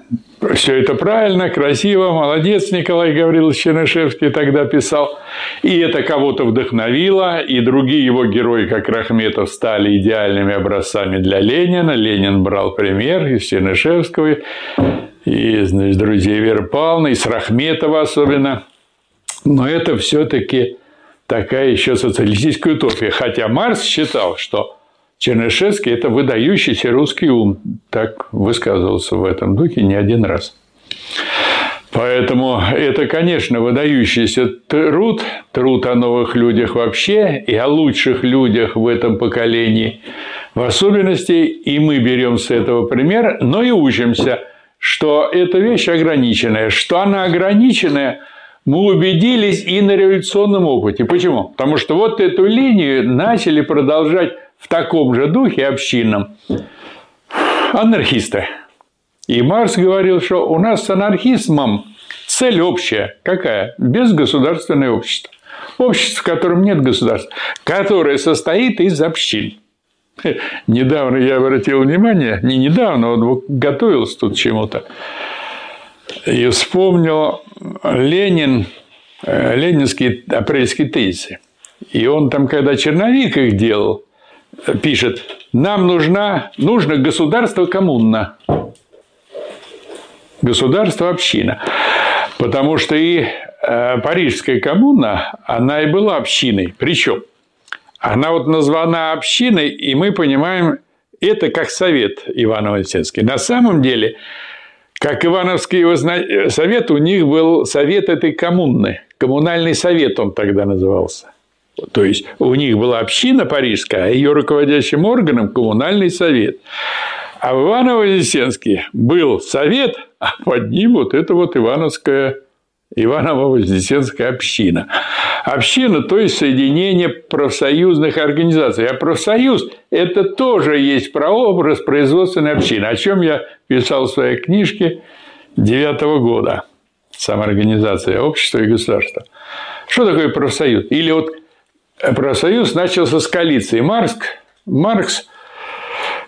все это правильно, красиво, молодец, Николай Гаврилович Чернышевский тогда писал. И это кого-то вдохновило, и другие его герои, как Рахметов, стали идеальными образцами для Ленина. Ленин брал пример из Чернышевского, и значит, друзей Веры Павловны, и с Рахметова особенно. Но это все-таки такая еще социалистическая утопия. Хотя Марс считал, что Чернышевский – это выдающийся русский ум. Так высказывался в этом духе не один раз. Поэтому это, конечно, выдающийся труд, труд о новых людях вообще и о лучших людях в этом поколении в особенности, и мы берем с этого пример, но и учимся, что эта вещь ограниченная. Что она ограниченная, мы убедились и на революционном опыте. Почему? Потому что вот эту линию начали продолжать в таком же духе общинам анархисты. И Марс говорил, что у нас с анархизмом цель общая. Какая? Безгосударственное общество. Общество, в котором нет государства, которое состоит из общин. Недавно я обратил внимание, не недавно, вот готовился тут чему-то, и вспомнил Ленин, э, ленинские апрельские тезисы. И он там, когда черновик их делал, пишет, нам нужна, нужно государство коммуна. Государство община. Потому что и э, Парижская коммуна, она и была общиной. Причем она вот названа общиной, и мы понимаем это как совет Иваново-Вознесенский. На самом деле, как Ивановский совет, у них был совет этой коммуны. Коммунальный совет он тогда назывался. То есть у них была община парижская, а ее руководящим органом коммунальный совет. А в Иваново-Вознесенске был совет, а под ним вот это вот Ивановская Иваново-Вознесенская община. Община, то есть соединение профсоюзных организаций. А профсоюз – это тоже есть прообраз производственной общины, о чем я писал в своей книжке девятого года. Самоорганизация общества и государства. Что такое профсоюз? Или вот профсоюз начался с коалиции. Маркс, Маркс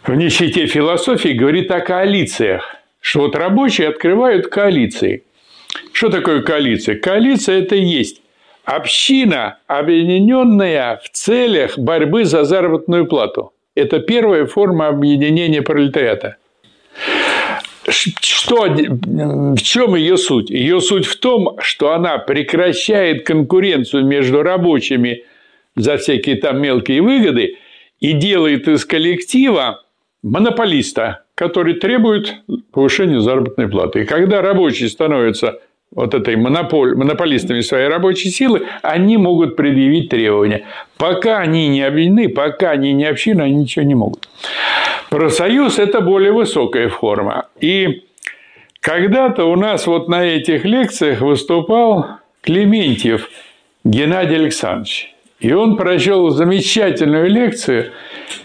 в нищете философии говорит о коалициях, что вот рабочие открывают коалиции. Что такое коалиция? Коалиция – это и есть община, объединенная в целях борьбы за заработную плату. Это первая форма объединения пролетариата. Что, в чем ее суть? Ее суть в том, что она прекращает конкуренцию между рабочими за всякие там мелкие выгоды и делает из коллектива монополиста, который требует повышения заработной платы. И когда рабочие становятся вот этой монополь, монополистами своей рабочей силы, они могут предъявить требования. Пока они не объединены, пока они не общины, они ничего не могут. Профсоюз – это более высокая форма. И когда-то у нас вот на этих лекциях выступал Клементьев Геннадий Александрович. И он прочел замечательную лекцию,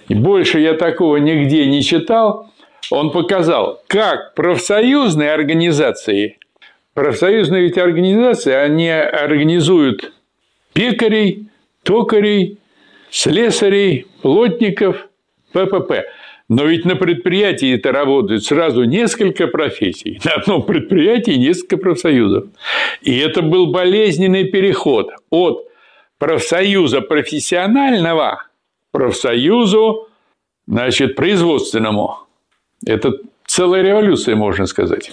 больше я такого нигде не читал. Он показал, как профсоюзные организации, профсоюзные ведь организации, они организуют пекарей, токарей, слесарей, плотников, ППП. Но ведь на предприятии это работает сразу несколько профессий. На одном предприятии несколько профсоюзов. И это был болезненный переход от профсоюза профессионального профсоюзу, значит, производственному. Это целая революция, можно сказать.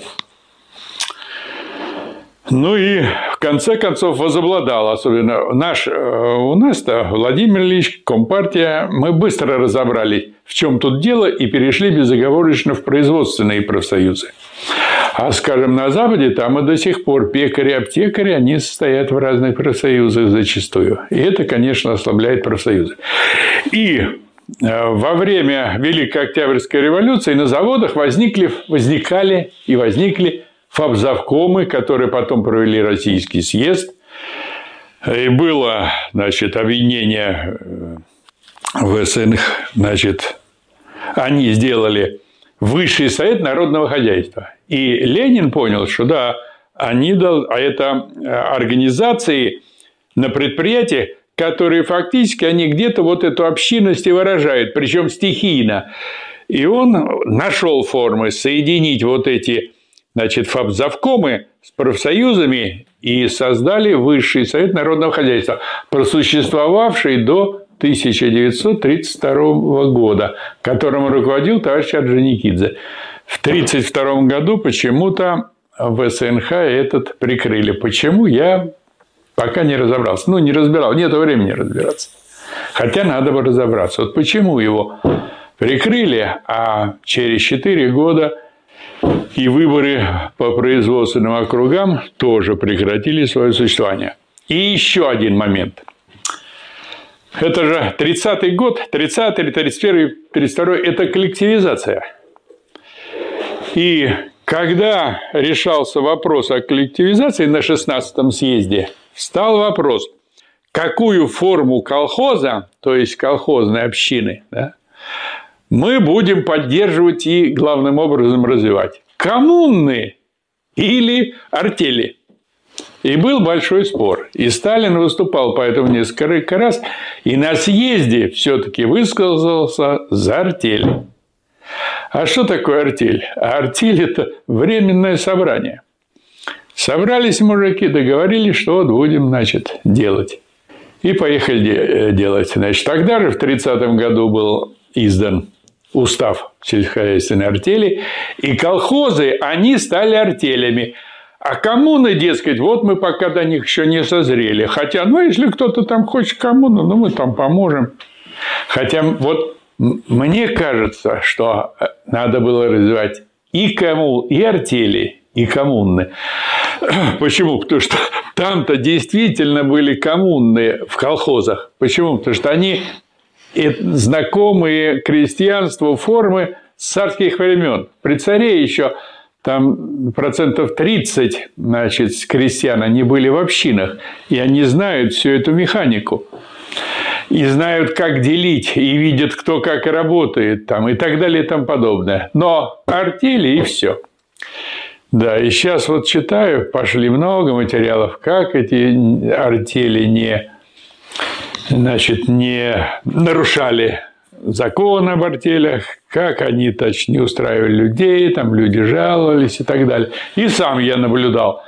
Ну и в конце концов возобладал, особенно наш, э, у нас-то Владимир Ильич, Компартия, мы быстро разобрались, в чем тут дело, и перешли безоговорочно в производственные профсоюзы. А, скажем, на Западе там и до сих пор пекари-аптекари, они состоят в разных профсоюзах зачастую. И это, конечно, ослабляет профсоюзы. И э, во время Великой Октябрьской революции на заводах возникли, возникали и возникли фабзавкомы, которые потом провели Российский съезд. И было, значит, объединение э, в СНХ, значит, они сделали Высший совет народного хозяйства. И Ленин понял, что да, они, а это э, организации на предприятиях, которые фактически они где-то вот эту общинность и выражают, причем стихийно. И он нашел формы соединить вот эти значит, фабзавкомы с профсоюзами и создали Высший совет народного хозяйства, просуществовавший до 1932 года, которым руководил товарищ Орджоникидзе. В 1932 году почему-то в СНХ этот прикрыли. Почему, я пока не разобрался. Ну, не разбирал, нет времени разбираться. Хотя надо бы разобраться. Вот почему его прикрыли, а через 4 года и выборы по производственным округам тоже прекратили свое существование. И еще один момент. Это же 30-й год, 30-й, 31-й, 32-й – это коллективизация. И когда решался вопрос о коллективизации на 16-м съезде, встал вопрос, какую форму колхоза, то есть колхозной общины, да, мы будем поддерживать и главным образом развивать. Коммуны или артели. И был большой спор. И Сталин выступал по этому несколько раз. И на съезде все-таки высказался за артель. А что такое артель? А артель – это временное собрание. Собрались мужики, договорились, что вот будем, значит, делать. И поехали э, делать. Значит, тогда же в 30 году был издан устав сельскохозяйственной артели, и колхозы, они стали артелями. А коммуны, дескать, вот мы пока до них еще не созрели. Хотя, ну, если кто-то там хочет коммуну, ну, мы там поможем. Хотя вот мне кажется, что э, надо было развивать и кому, и артели, и коммуны. Почему? Потому что там-то действительно были коммуны в колхозах. Почему? Потому что они знакомые крестьянству формы царских времен. При царе еще там процентов 30 значит, крестьян, они были в общинах, и они знают всю эту механику. И знают, как делить, и видят, кто как работает, там, и так далее, и тому подобное. Но артели и все. Да, и сейчас вот читаю, пошли много материалов, как эти артели не значит, не нарушали закон об артелях, как они, точнее, устраивали людей, там люди жаловались и так далее. И сам я наблюдал,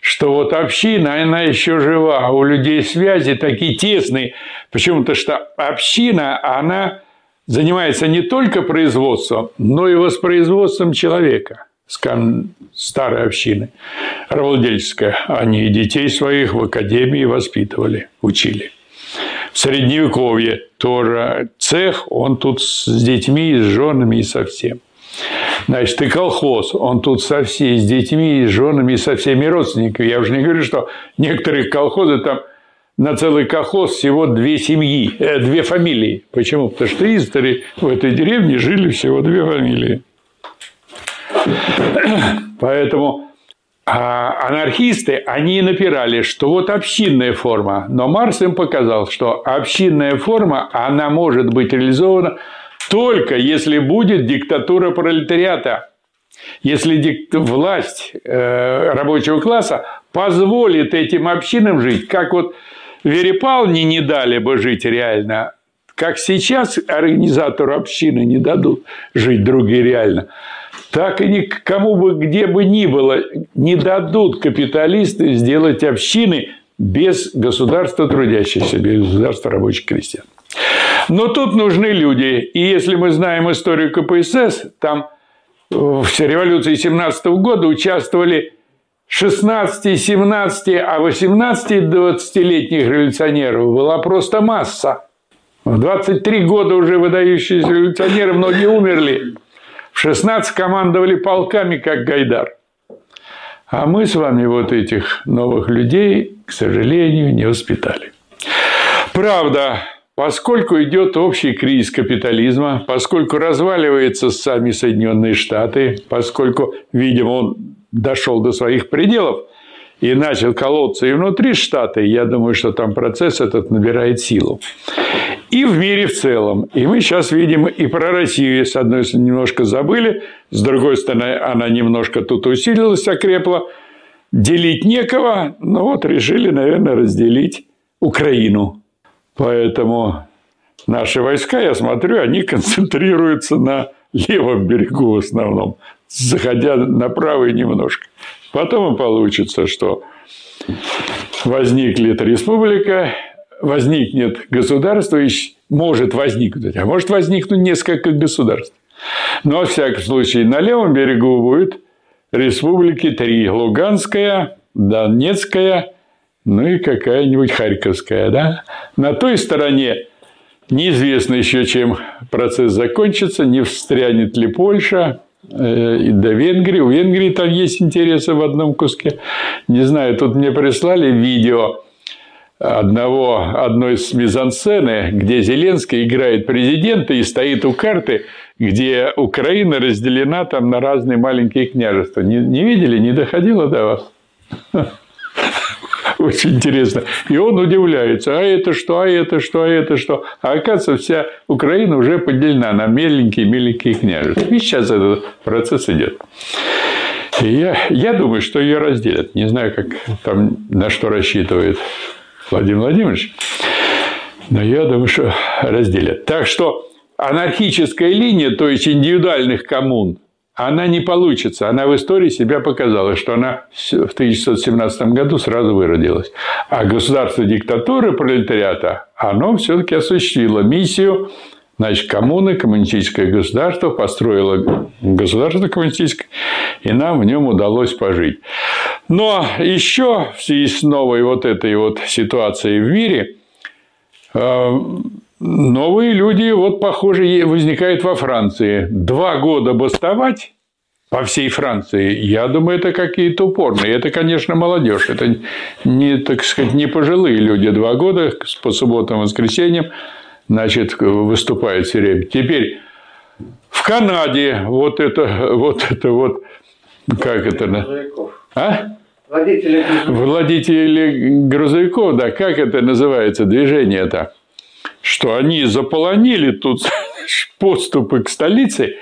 что вот община, она еще жива, у людей связи такие тесные. Почему-то что община, она занимается не только производством, но и воспроизводством человека скажем, старой общины, рабовладельческая. Они детей своих в академии воспитывали, учили Средневековье тоже цех, он тут с детьми, с женами, и со всем. Значит, и колхоз, он тут со всеми, с детьми, с женами, со всеми родственниками. Я уже не говорю, что некоторые колхозы там на целый колхоз всего две семьи, э, две фамилии. Почему? Потому что издали в этой деревне жили всего две фамилии. Поэтому а анархисты, они напирали, что вот общинная форма. Но Марс им показал, что общинная форма, она может быть реализована только если будет диктатура пролетариата. Если дикт... власть э, рабочего класса позволит этим общинам жить, как вот Вере Павловне не дали бы жить реально, как сейчас организатору общины не дадут жить другие реально – так и никому бы, где бы ни было, не дадут капиталисты сделать общины без государства трудящихся, без государства рабочих крестьян. Но тут нужны люди. И если мы знаем историю КПСС, там в революции 17 года участвовали 16, 17, а 18 20-летних революционеров была просто масса. В 23 года уже выдающиеся революционеры, многие умерли. В 16 командовали полками, как Гайдар. А мы с вами вот этих новых людей, к сожалению, не воспитали. Правда, поскольку идет общий кризис капитализма, поскольку разваливаются сами Соединенные Штаты, поскольку, видимо, он дошел до своих пределов и начал колоться и внутри штата, я думаю, что там процесс этот набирает силу и в мире в целом. И мы сейчас видим и про Россию, с одной стороны, немножко забыли, с другой стороны, она немножко тут усилилась, окрепла. Делить некого, но вот решили, наверное, разделить Украину. Поэтому наши войска, я смотрю, они концентрируются на левом берегу в основном, заходя на правый немножко. Потом и получится, что возникнет республика, возникнет государство, может возникнуть, а может возникнуть несколько государств. Но, во всяком случае, на левом берегу будет республики три. Луганская, Донецкая, ну и какая-нибудь Харьковская. Да? На той стороне неизвестно еще, чем процесс закончится, не встрянет ли Польша, э, до Венгрии. У Венгрии там есть интересы в одном куске. Не знаю, тут мне прислали видео одного, одной из мизансцены, где Зеленский играет президента и стоит у карты, где Украина разделена там на разные маленькие княжества. Не, не видели? Не доходило до вас? Очень интересно. И он удивляется, а это что, а это что, а это что. А оказывается, вся Украина уже поделена на меленькие-меленькие княжества. И сейчас этот процесс идет. Я, я думаю, что ее разделят. Не знаю, как там, на что рассчитывает Владимир Владимирович. Но я думаю, что разделят. Так что анархическая линия, то есть индивидуальных коммун, она не получится. Она в истории себя показала, что она в 1917 году сразу выродилась. А государство диктатуры пролетариата, оно все-таки осуществило миссию Значит, коммуны, коммунистическое государство построило государство коммунистическое, и нам в нем удалось пожить. Но еще в связи с новой вот этой вот ситуацией в мире, э, новые люди, вот, похоже, возникают во Франции. Два года бастовать по всей Франции, я думаю, это какие-то упорные. Это, конечно, молодежь. Это не, так сказать, не пожилые люди. Два года по субботам и воскресеньям значит, выступают все время. Теперь в Канаде вот это вот, это вот как это? А? Водители грузовиков. Владетели грузовиков, да, как это называется, движение это? что они заполонили тут подступы к столице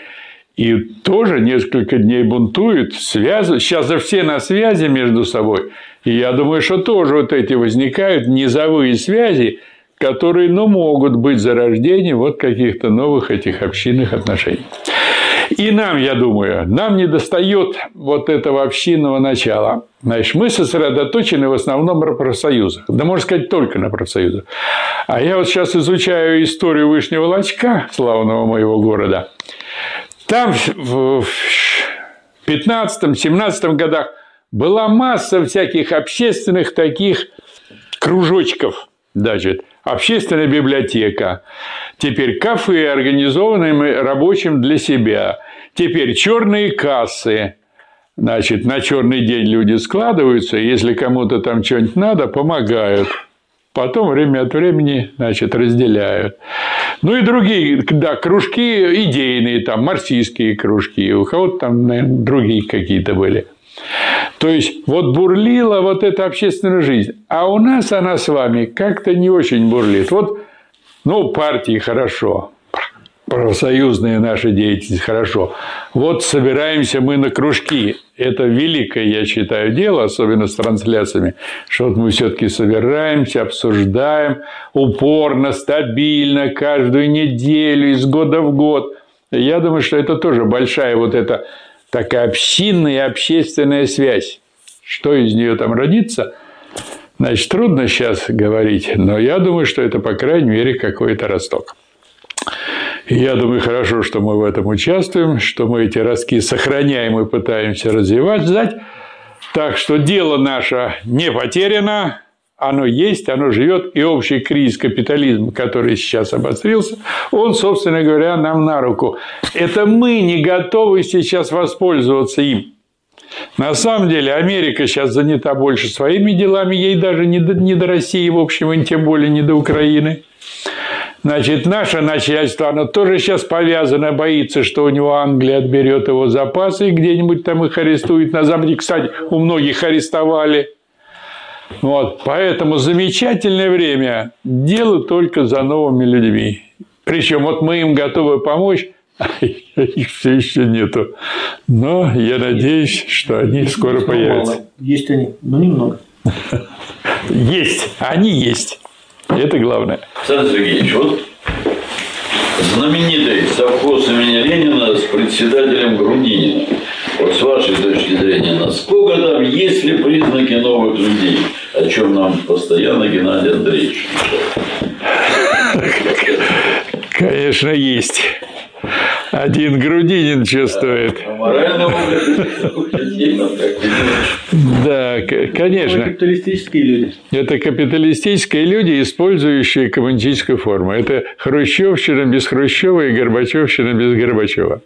и тоже несколько дней бунтуют, связывают. Сейчас же все на связи между собой. И я думаю, что тоже вот эти возникают низовые связи, которые, ну, могут быть зарождением вот каких-то новых этих общинных отношений. И нам, я думаю, нам не достает вот этого общинного начала. Значит, мы сосредоточены в основном на профсоюзах. Да, можно сказать, только на профсоюзах. А я вот сейчас изучаю историю Вышнего Лачка, славного моего города. Там в 15-17 годах была масса всяких общественных таких кружочков, даже общественная библиотека, теперь кафе, организованные рабочим для себя, теперь черные кассы, значит, на черный день люди складываются, если кому-то там что-нибудь надо, помогают. Потом время от времени, значит, разделяют. Ну и другие, да, кружки идейные, там, марксистские кружки, у кого-то там, наверное, другие какие-то были. То есть, вот бурлила вот эта общественная жизнь. А у нас она с вами как-то не очень бурлит. Вот, ну, партии хорошо, профсоюзная наша деятельность хорошо. Вот собираемся мы на кружки. Это великое, я считаю, дело, особенно с трансляциями, что вот мы все-таки собираемся, обсуждаем упорно, стабильно, каждую неделю, из года в год. Я думаю, что это тоже большая вот эта такая общинная и общественная связь. Что из нее там родится, значит, трудно сейчас говорить, но я думаю, что это, по крайней мере, какой-то росток. И я думаю, хорошо, что мы в этом участвуем, что мы эти ростки сохраняем и пытаемся развивать, сдать. Так что дело наше не потеряно, оно есть, оно живет, и общий кризис капитализма, который сейчас обострился, он, собственно говоря, нам на руку. Это мы не готовы сейчас воспользоваться им. На самом деле Америка сейчас занята больше своими делами, ей даже не до, не до России, в общем, и тем более не до Украины. Значит, наше начальство, оно тоже сейчас повязано, боится, что у него Англия отберет его запасы и где-нибудь там их арестует на Западе. Кстати, у многих арестовали. Вот, поэтому замечательное время. Дело только за новыми людьми. Причем вот мы им готовы помочь, а их все еще нету. Но я надеюсь, что они скоро появятся. Есть они, но немного. Есть, они есть. Это главное. Александр Сергеевич, вот знаменитый совхоз имени Ленина с председателем Грудининым. Вот с вашей точки зрения, насколько там есть ли признаки новых людей, о чем нам постоянно Геннадий Андреевич Конечно, есть. Один Грудинин чувствует. Да, конечно. Это капиталистические люди. Это капиталистические люди, использующие коммунистическую форму. Это хрущевщина без Хрущева и Горбачевщина без Горбачева.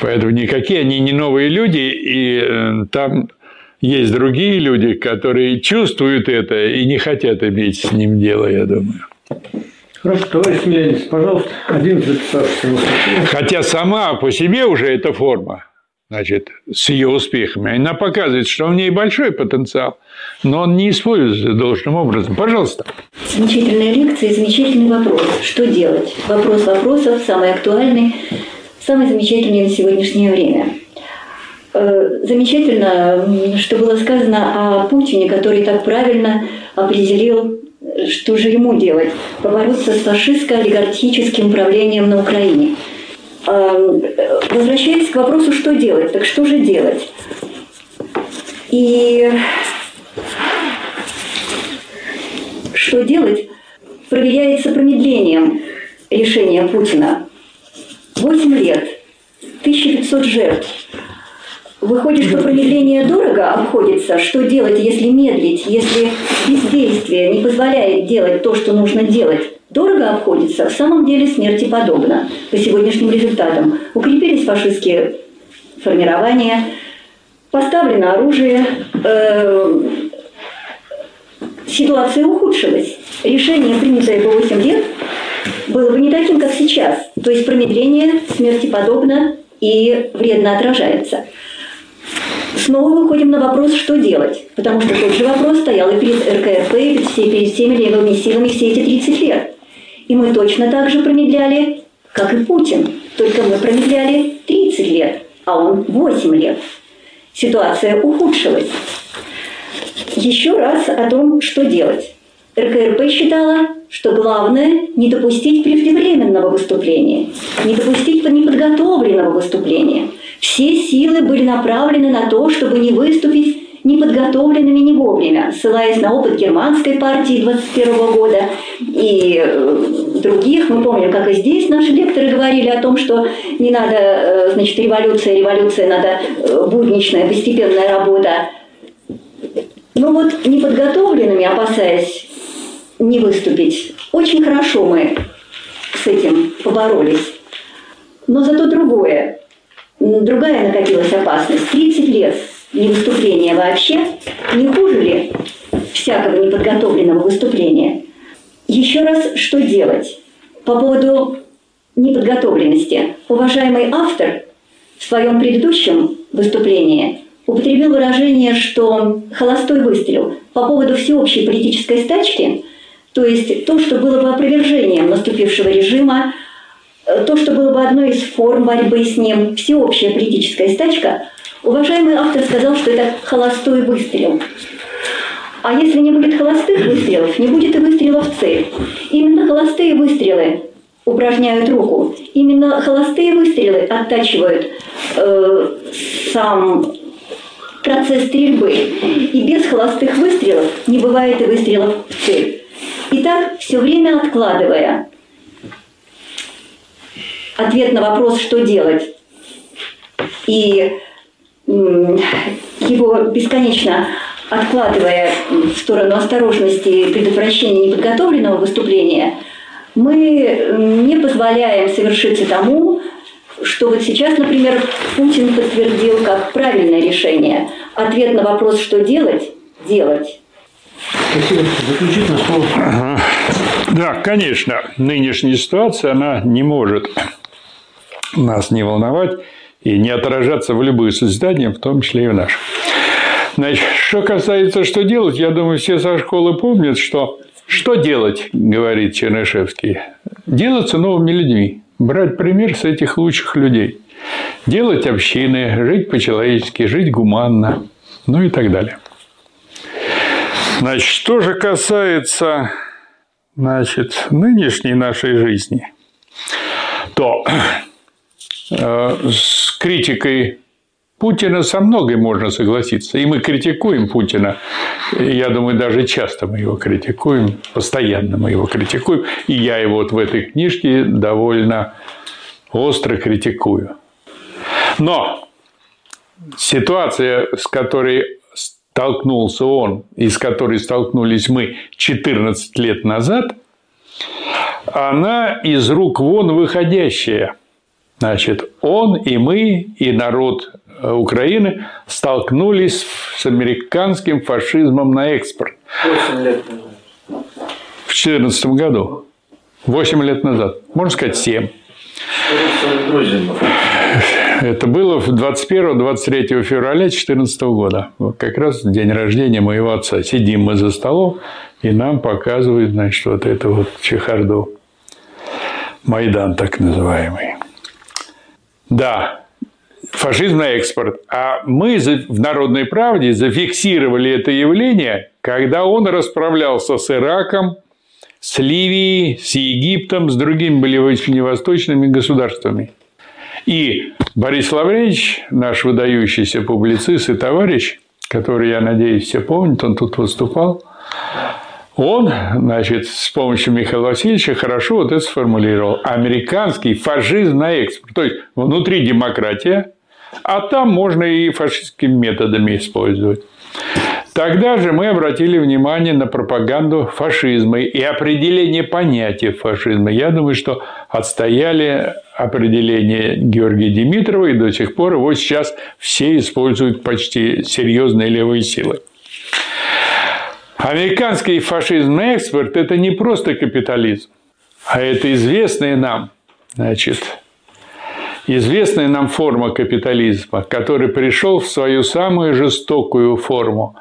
Поэтому никакие они не новые люди, и э, там есть другие люди, которые чувствуют это и не хотят иметь с ним дело, я думаю. Хорошо, товарищ Смелянец, пожалуйста, один записавшийся. Хотя сама по себе уже эта форма, значит, с ее успехами, она показывает, что в ней большой потенциал, но он не используется должным образом. Пожалуйста. Замечательная лекция и замечательный вопрос. Что делать? Вопрос вопросов, самый актуальный, самый замечательный на сегодняшнее время. Э, замечательно, что было сказано о Путине, который так правильно определил, что же ему делать. Побороться с фашистско-олигархическим правлением на Украине. Э, возвращаясь к вопросу, что делать, так что же делать? И что делать, проверяется промедлением решения Путина. 8 лет, 1500 жертв – Выходит, что промедление дорого обходится. Что делать, если медлить, если бездействие не позволяет делать то, что нужно делать? Дорого обходится, в самом деле смерти подобно по сегодняшним результатам. Укрепились фашистские формирования, поставлено оружие, э, ситуация ухудшилась. Решение, принятое по 8 лет, было бы не таким, как сейчас. То есть промедление смерти подобно и вредно отражается. Снова выходим на вопрос, что делать. Потому что тот же вопрос стоял и перед РКРП, и перед, все, перед всеми левыми силами все эти 30 лет. И мы точно так же промедляли, как и Путин. Только мы промедляли 30 лет, а он 8 лет. Ситуация ухудшилась. Еще раз о том, что делать. РКРП считала, что главное не допустить преждевременного выступления, не допустить неподготовленного выступления – все силы были направлены на то, чтобы не выступить неподготовленными не вовремя, ссылаясь на опыт германской партии 21 года и э, других. Мы помним, как и здесь наши лекторы говорили о том, что не надо, э, значит, революция, революция, надо э, будничная, постепенная работа. Но вот неподготовленными, опасаясь не выступить, очень хорошо мы с этим поборолись. Но зато другое. Другая накопилась опасность. 30 лет не выступления вообще. Не хуже ли всякого неподготовленного выступления? Еще раз, что делать? По поводу неподготовленности. Уважаемый автор в своем предыдущем выступлении употребил выражение, что холостой выстрел по поводу всеобщей политической стачки, то есть то, что было бы опровержением наступившего режима, то, что было бы одной из форм борьбы с ним, всеобщая политическая стачка, уважаемый автор сказал, что это холостой выстрел. А если не будет холостых выстрелов, не будет и выстрелов в цель. Именно холостые выстрелы упражняют руку. Именно холостые выстрелы оттачивают э, сам процесс стрельбы. И без холостых выстрелов не бывает и выстрелов в цель. Итак, все время откладывая ответ на вопрос, что делать. И его бесконечно откладывая в сторону осторожности и предотвращения неподготовленного выступления, мы не позволяем совершиться тому, что вот сейчас, например, Путин подтвердил как правильное решение. Ответ на вопрос, что делать, делать. Спасибо. Заключительное слово. Да, конечно, нынешняя ситуация, она не может нас не волновать и не отражаться в любые созидания, в том числе и в наших. Значит, что касается, что делать, я думаю, все со школы помнят, что что делать, говорит Чернышевский, делаться новыми людьми, брать пример с этих лучших людей, делать общины, жить по-человечески, жить гуманно, ну и так далее. Значит, что же касается значит, нынешней нашей жизни, то с критикой Путина со многой можно согласиться. И мы критикуем Путина. Я думаю, даже часто мы его критикуем, постоянно мы его критикуем. И я его вот в этой книжке довольно остро критикую. Но ситуация, с которой столкнулся он и с которой столкнулись мы 14 лет назад, она из рук вон выходящая – Значит, он и мы, и народ э, Украины столкнулись с американским фашизмом на экспорт. 8 лет назад. В 2014 году. 8 лет назад. Можно сказать, 7. Это было 21-23 февраля 2014 года. Как раз день рождения моего отца. Сидим мы за столом, и нам показывают, значит, вот эту вот чехарду. Майдан так называемый. Да, фашизм на экспорт. А мы в «Народной правде» зафиксировали это явление, когда он расправлялся с Ираком, с Ливией, с Египтом, с другими ближневосточными государствами. И Борис Лавренч, наш выдающийся публицист и товарищ, который, я надеюсь, все помнят, он тут выступал, он, значит, с помощью Михаила Васильевича хорошо вот это сформулировал. Американский фашизм на экспорт. То есть, внутри демократия, а там можно и фашистскими методами использовать. Тогда же мы обратили внимание на пропаганду фашизма и определение понятия фашизма. Я думаю, что отстояли определение Георгия Димитрова, и до сих пор его сейчас все используют почти серьезные левые силы. Американский фашизм экспорт – это не просто капитализм, а это известная нам, значит, известная нам форма капитализма, который пришел в свою самую жестокую форму,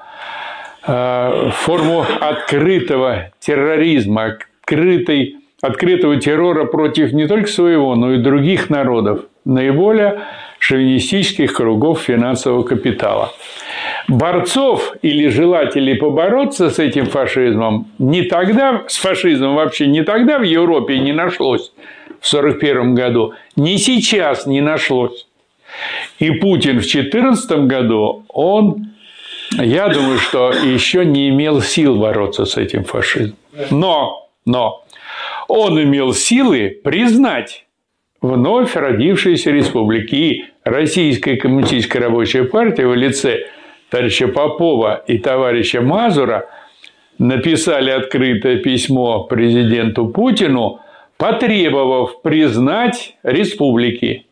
э, форму открытого терроризма, открытой, открытого террора против не только своего, но и других народов, наиболее шовинистических кругов финансового капитала борцов или желателей побороться с этим фашизмом не тогда, с фашизмом вообще не тогда в Европе не нашлось в 1941 году, не сейчас не нашлось. И Путин в 2014 году, он, я думаю, что еще не имел сил бороться с этим фашизмом. Но, но он имел силы признать вновь родившиеся республики. Российская коммунистическая рабочая партия в лице товарища Попова и товарища Мазура написали открытое письмо президенту Путину, потребовав признать республики.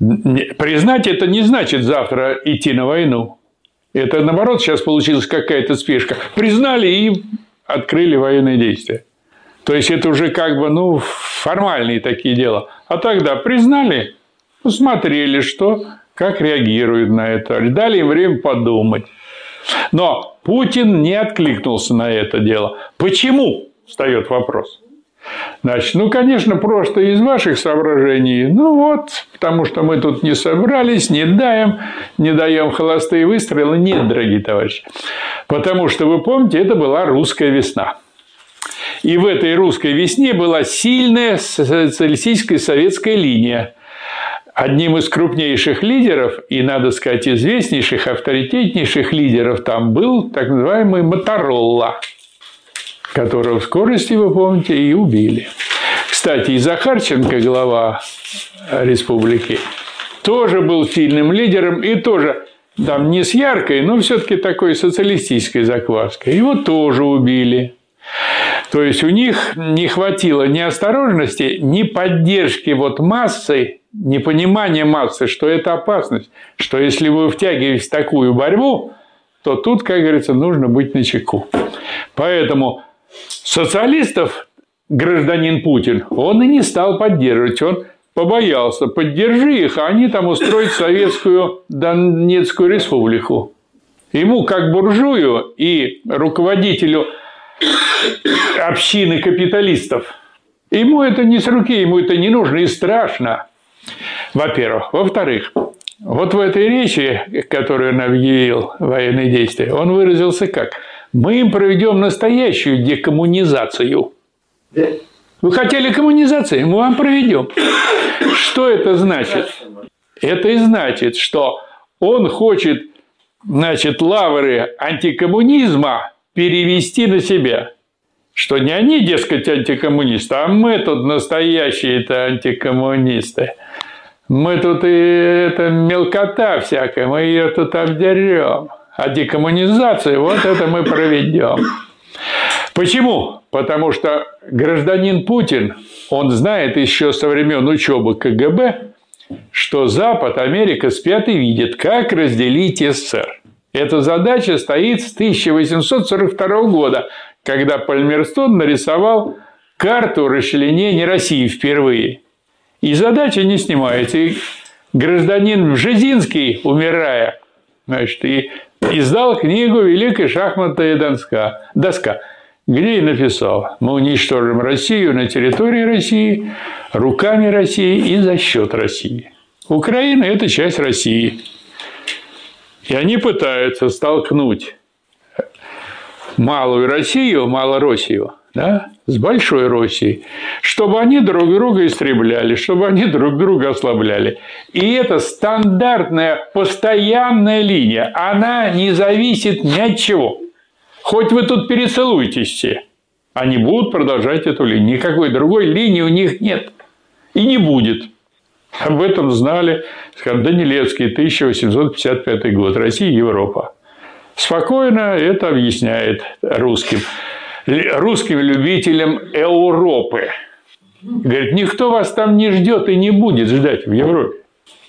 Признать это не значит завтра идти на войну. Это наоборот сейчас получилась какая-то спешка. Признали и открыли военные действия. То есть это уже как бы ну, формальные такие дела. А тогда признали, посмотрели, что как реагируют на это, дали им время подумать. Но Путин не откликнулся на это дело. Почему? Встает вопрос. Значит, ну, конечно, просто из ваших соображений. Ну вот, потому что мы тут не собрались, не даем, не даем холостые выстрелы. Нет, дорогие товарищи. Потому что, вы помните, это была русская весна. И в этой русской весне была сильная социалистическая советская линия. Одним из крупнейших лидеров, и, надо сказать, известнейших, авторитетнейших лидеров там был так называемый Моторолла, которого в скорости, вы помните, и убили. Кстати, и Захарченко, глава республики, тоже был сильным лидером и тоже там не с яркой, но все-таки такой социалистической закваской. Его тоже убили. То есть у них не хватило ни осторожности, ни поддержки вот массы непонимание массы, что это опасность, что если вы втягиваетесь в такую борьбу, то тут, как говорится, нужно быть на чеку. Поэтому социалистов гражданин Путин, он и не стал поддерживать, он побоялся, поддержи их, а они там устроят советскую Донецкую республику. Ему, как буржую и руководителю общины капиталистов, ему это не с руки, ему это не нужно и страшно. Во-первых. Во-вторых, вот в этой речи, которую он объявил военные действия, он выразился как? Мы им проведем настоящую декоммунизацию. Вы хотели коммунизации? Мы вам проведем. Что это значит? Это и значит, что он хочет значит, лавры антикоммунизма перевести на себя. Что не они, дескать, антикоммунисты, а мы тут настоящие-то антикоммунисты. Мы тут и это мелкота всякая, мы ее тут обдерем. А декоммунизацию вот это мы проведем. Почему? Потому что гражданин Путин, он знает еще со времен учебы КГБ, что Запад, Америка спят и видят, как разделить СССР. Эта задача стоит с 1842 года, когда Пальмерстон нарисовал карту расчленения России впервые. И задача не снимается. И гражданин Бжезинский, умирая, значит, и издал книгу «Великая шахматная доска», доска, где и написал «Мы уничтожим Россию на территории России, руками России и за счет России». Украина – это часть России. И они пытаются столкнуть малую Россию, Малороссию, да, с большой Россией, чтобы они друг друга истребляли, чтобы они друг друга ослабляли. И это стандартная, постоянная линия. Она не зависит ни от чего. Хоть вы тут перецелуйтесь все. Они будут продолжать эту линию. Никакой другой линии у них нет. И не будет. Об этом знали, Данилевский, 1855 год, Россия и Европа. Спокойно это объясняет русским, русским любителям Европы. Говорит, никто вас там не ждет и не будет ждать в Европе.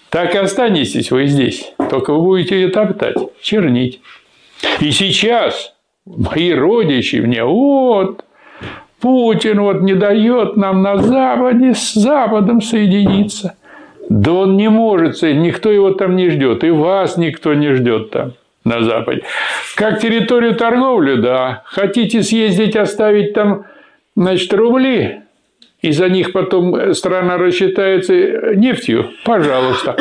Так и останетесь вы здесь. Только вы будете ее топтать, чернить. И сейчас мои родичи мне, вот, Путин вот не дает нам на Западе с Западом соединиться. Да он не может, никто его там не ждет, и вас никто не ждет там на Западе. Как территорию торговли, да. Хотите съездить, оставить там, значит, рубли, и за них потом страна рассчитается нефтью, пожалуйста.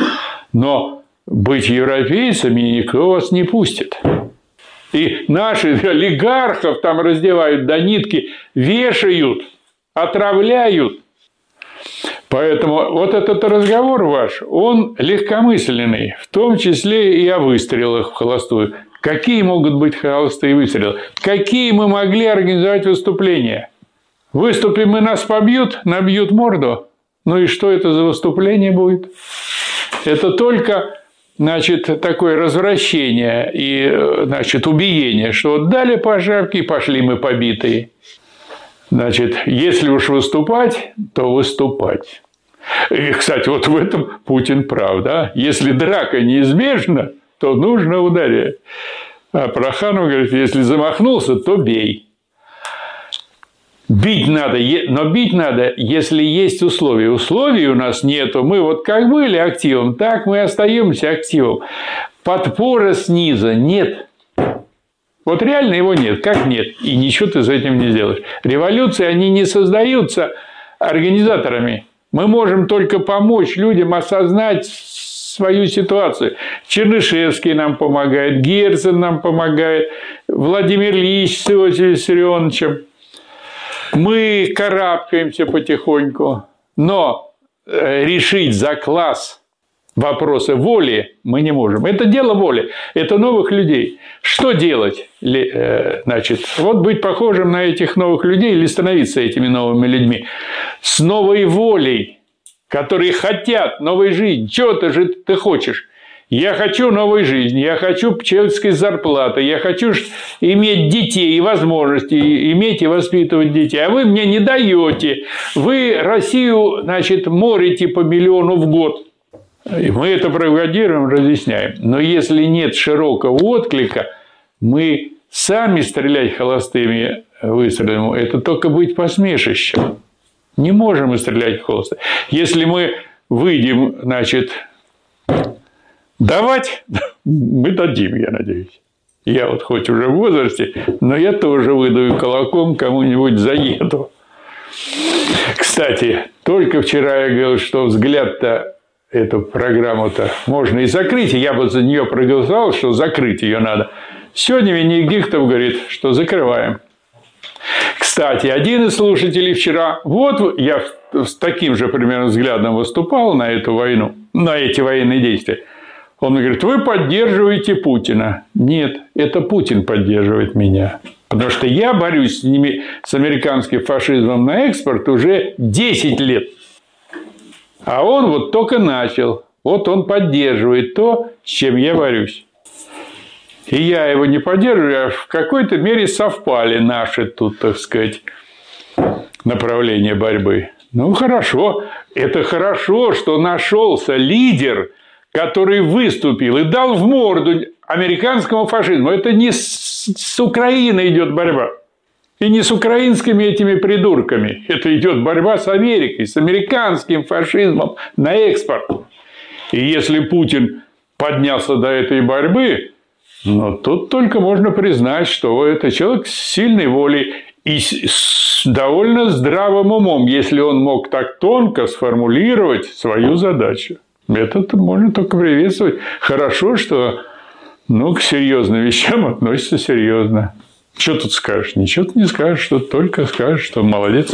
Но быть европейцами никто вас не пустит. И наши олигархов там раздевают до нитки, вешают, отравляют. Поэтому вот этот разговор ваш, он легкомысленный, в том числе и о выстрелах в холостую. Какие могут быть холостые выстрелы? Какие мы могли организовать выступления? Выступим и нас побьют, набьют морду. Ну и что это за выступление будет? Это только значит, такое развращение и значит, убиение, что вот дали по пошли мы побитые. Значит, если уж выступать, то выступать. И, кстати, вот в этом Путин прав, да? Если драка неизбежна, то нужно ударять. А Проханов говорит, если замахнулся, то бей. Бить надо, но бить надо, если есть условия. Условий у нас нету. Мы вот как были активом, так мы остаемся активом. Подпора снизу нет. Вот реально его нет. Как нет? И ничего ты с этим не сделаешь. Революции, они не создаются организаторами. Мы можем только помочь людям осознать свою ситуацию. Чернышевский нам помогает, Герцен нам помогает, Владимир Ильич с Иосифом Виссарионовичем. Мы карабкаемся потихоньку, но э, решить за класс – вопросы воли мы не можем. Это дело воли, это новых людей. Что делать? Э, значит, вот быть похожим на этих новых людей или становиться этими новыми людьми. С новой волей, которые хотят новой жизни. Чего ты же ты хочешь? Я хочу новой жизни, я хочу человеческой зарплаты, я хочу иметь детей и возможности иметь и воспитывать детей. А вы мне не даете. Вы Россию, значит, морите по миллиону в год. Мы это пропагандируем, разъясняем. Но если нет широкого отклика, мы сами стрелять холостыми выстрелами, это только быть посмешищем. Не можем мы стрелять в холосты. Если мы выйдем, значит, давать, мы дадим, я надеюсь. Я вот хоть уже в возрасте, но я тоже выдаю колоком кому-нибудь заеду. Кстати, только вчера я говорил, что взгляд-то эту программу-то можно и закрыть, я бы за нее проголосовал, что закрыть ее надо. Сегодня Венедиктов говорит, что закрываем. Кстати, один из слушателей вчера, вот я с таким же примерно взглядом выступал на эту войну, на эти военные действия. Он говорит, вы поддерживаете Путина. Нет, это Путин поддерживает меня. Потому что я борюсь с, ними, с американским фашизмом на экспорт уже 10 лет. А он вот только начал. Вот он поддерживает то, с чем я борюсь. И я его не поддерживаю, а в какой-то мере совпали наши тут, так сказать, направления борьбы. Ну, хорошо. Это хорошо, что нашелся лидер, который выступил и дал в морду американскому фашизму. Это не с, с Украиной идет борьба. И не с украинскими этими придурками. Это идет борьба с Америкой, с американским фашизмом на экспорт. И если Путин поднялся до этой борьбы, ну, тут только можно признать, что это человек с сильной волей и с довольно здравым умом, если он мог так тонко сформулировать свою задачу. Это можно только приветствовать. Хорошо, что ну, к серьезным вещам относится серьезно. Что тут скажешь? Ничего ты не скажешь, что только скажешь, что молодец.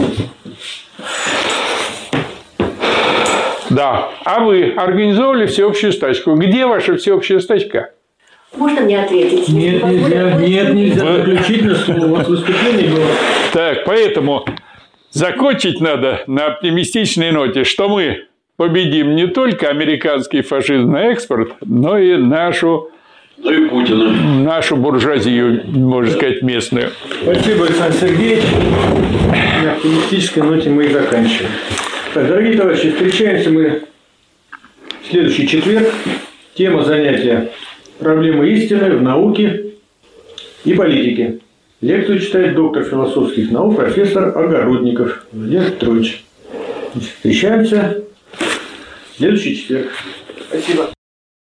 Да. А вы организовали всеобщую стачку. Где ваша всеобщая стачка? Можно мне ответить? Нет, нельзя, нет, нельзя. Вы... Заключительное слово. У вас выступление было. Так, поэтому закончить надо на оптимистичной ноте, что мы победим не только американский фашизм на экспорт, но и нашу ну и Путина. Нашу буржуазию, можно сказать, местную. Спасибо, Александр Сергеевич. На оптимистической ноте мы и заканчиваем. Так, дорогие товарищи, встречаемся мы в следующий четверг. Тема занятия «Проблемы истины в науке и политике». Лекцию читает доктор философских наук, профессор Огородников Владимир Петрович. Встречаемся в следующий четверг. Спасибо.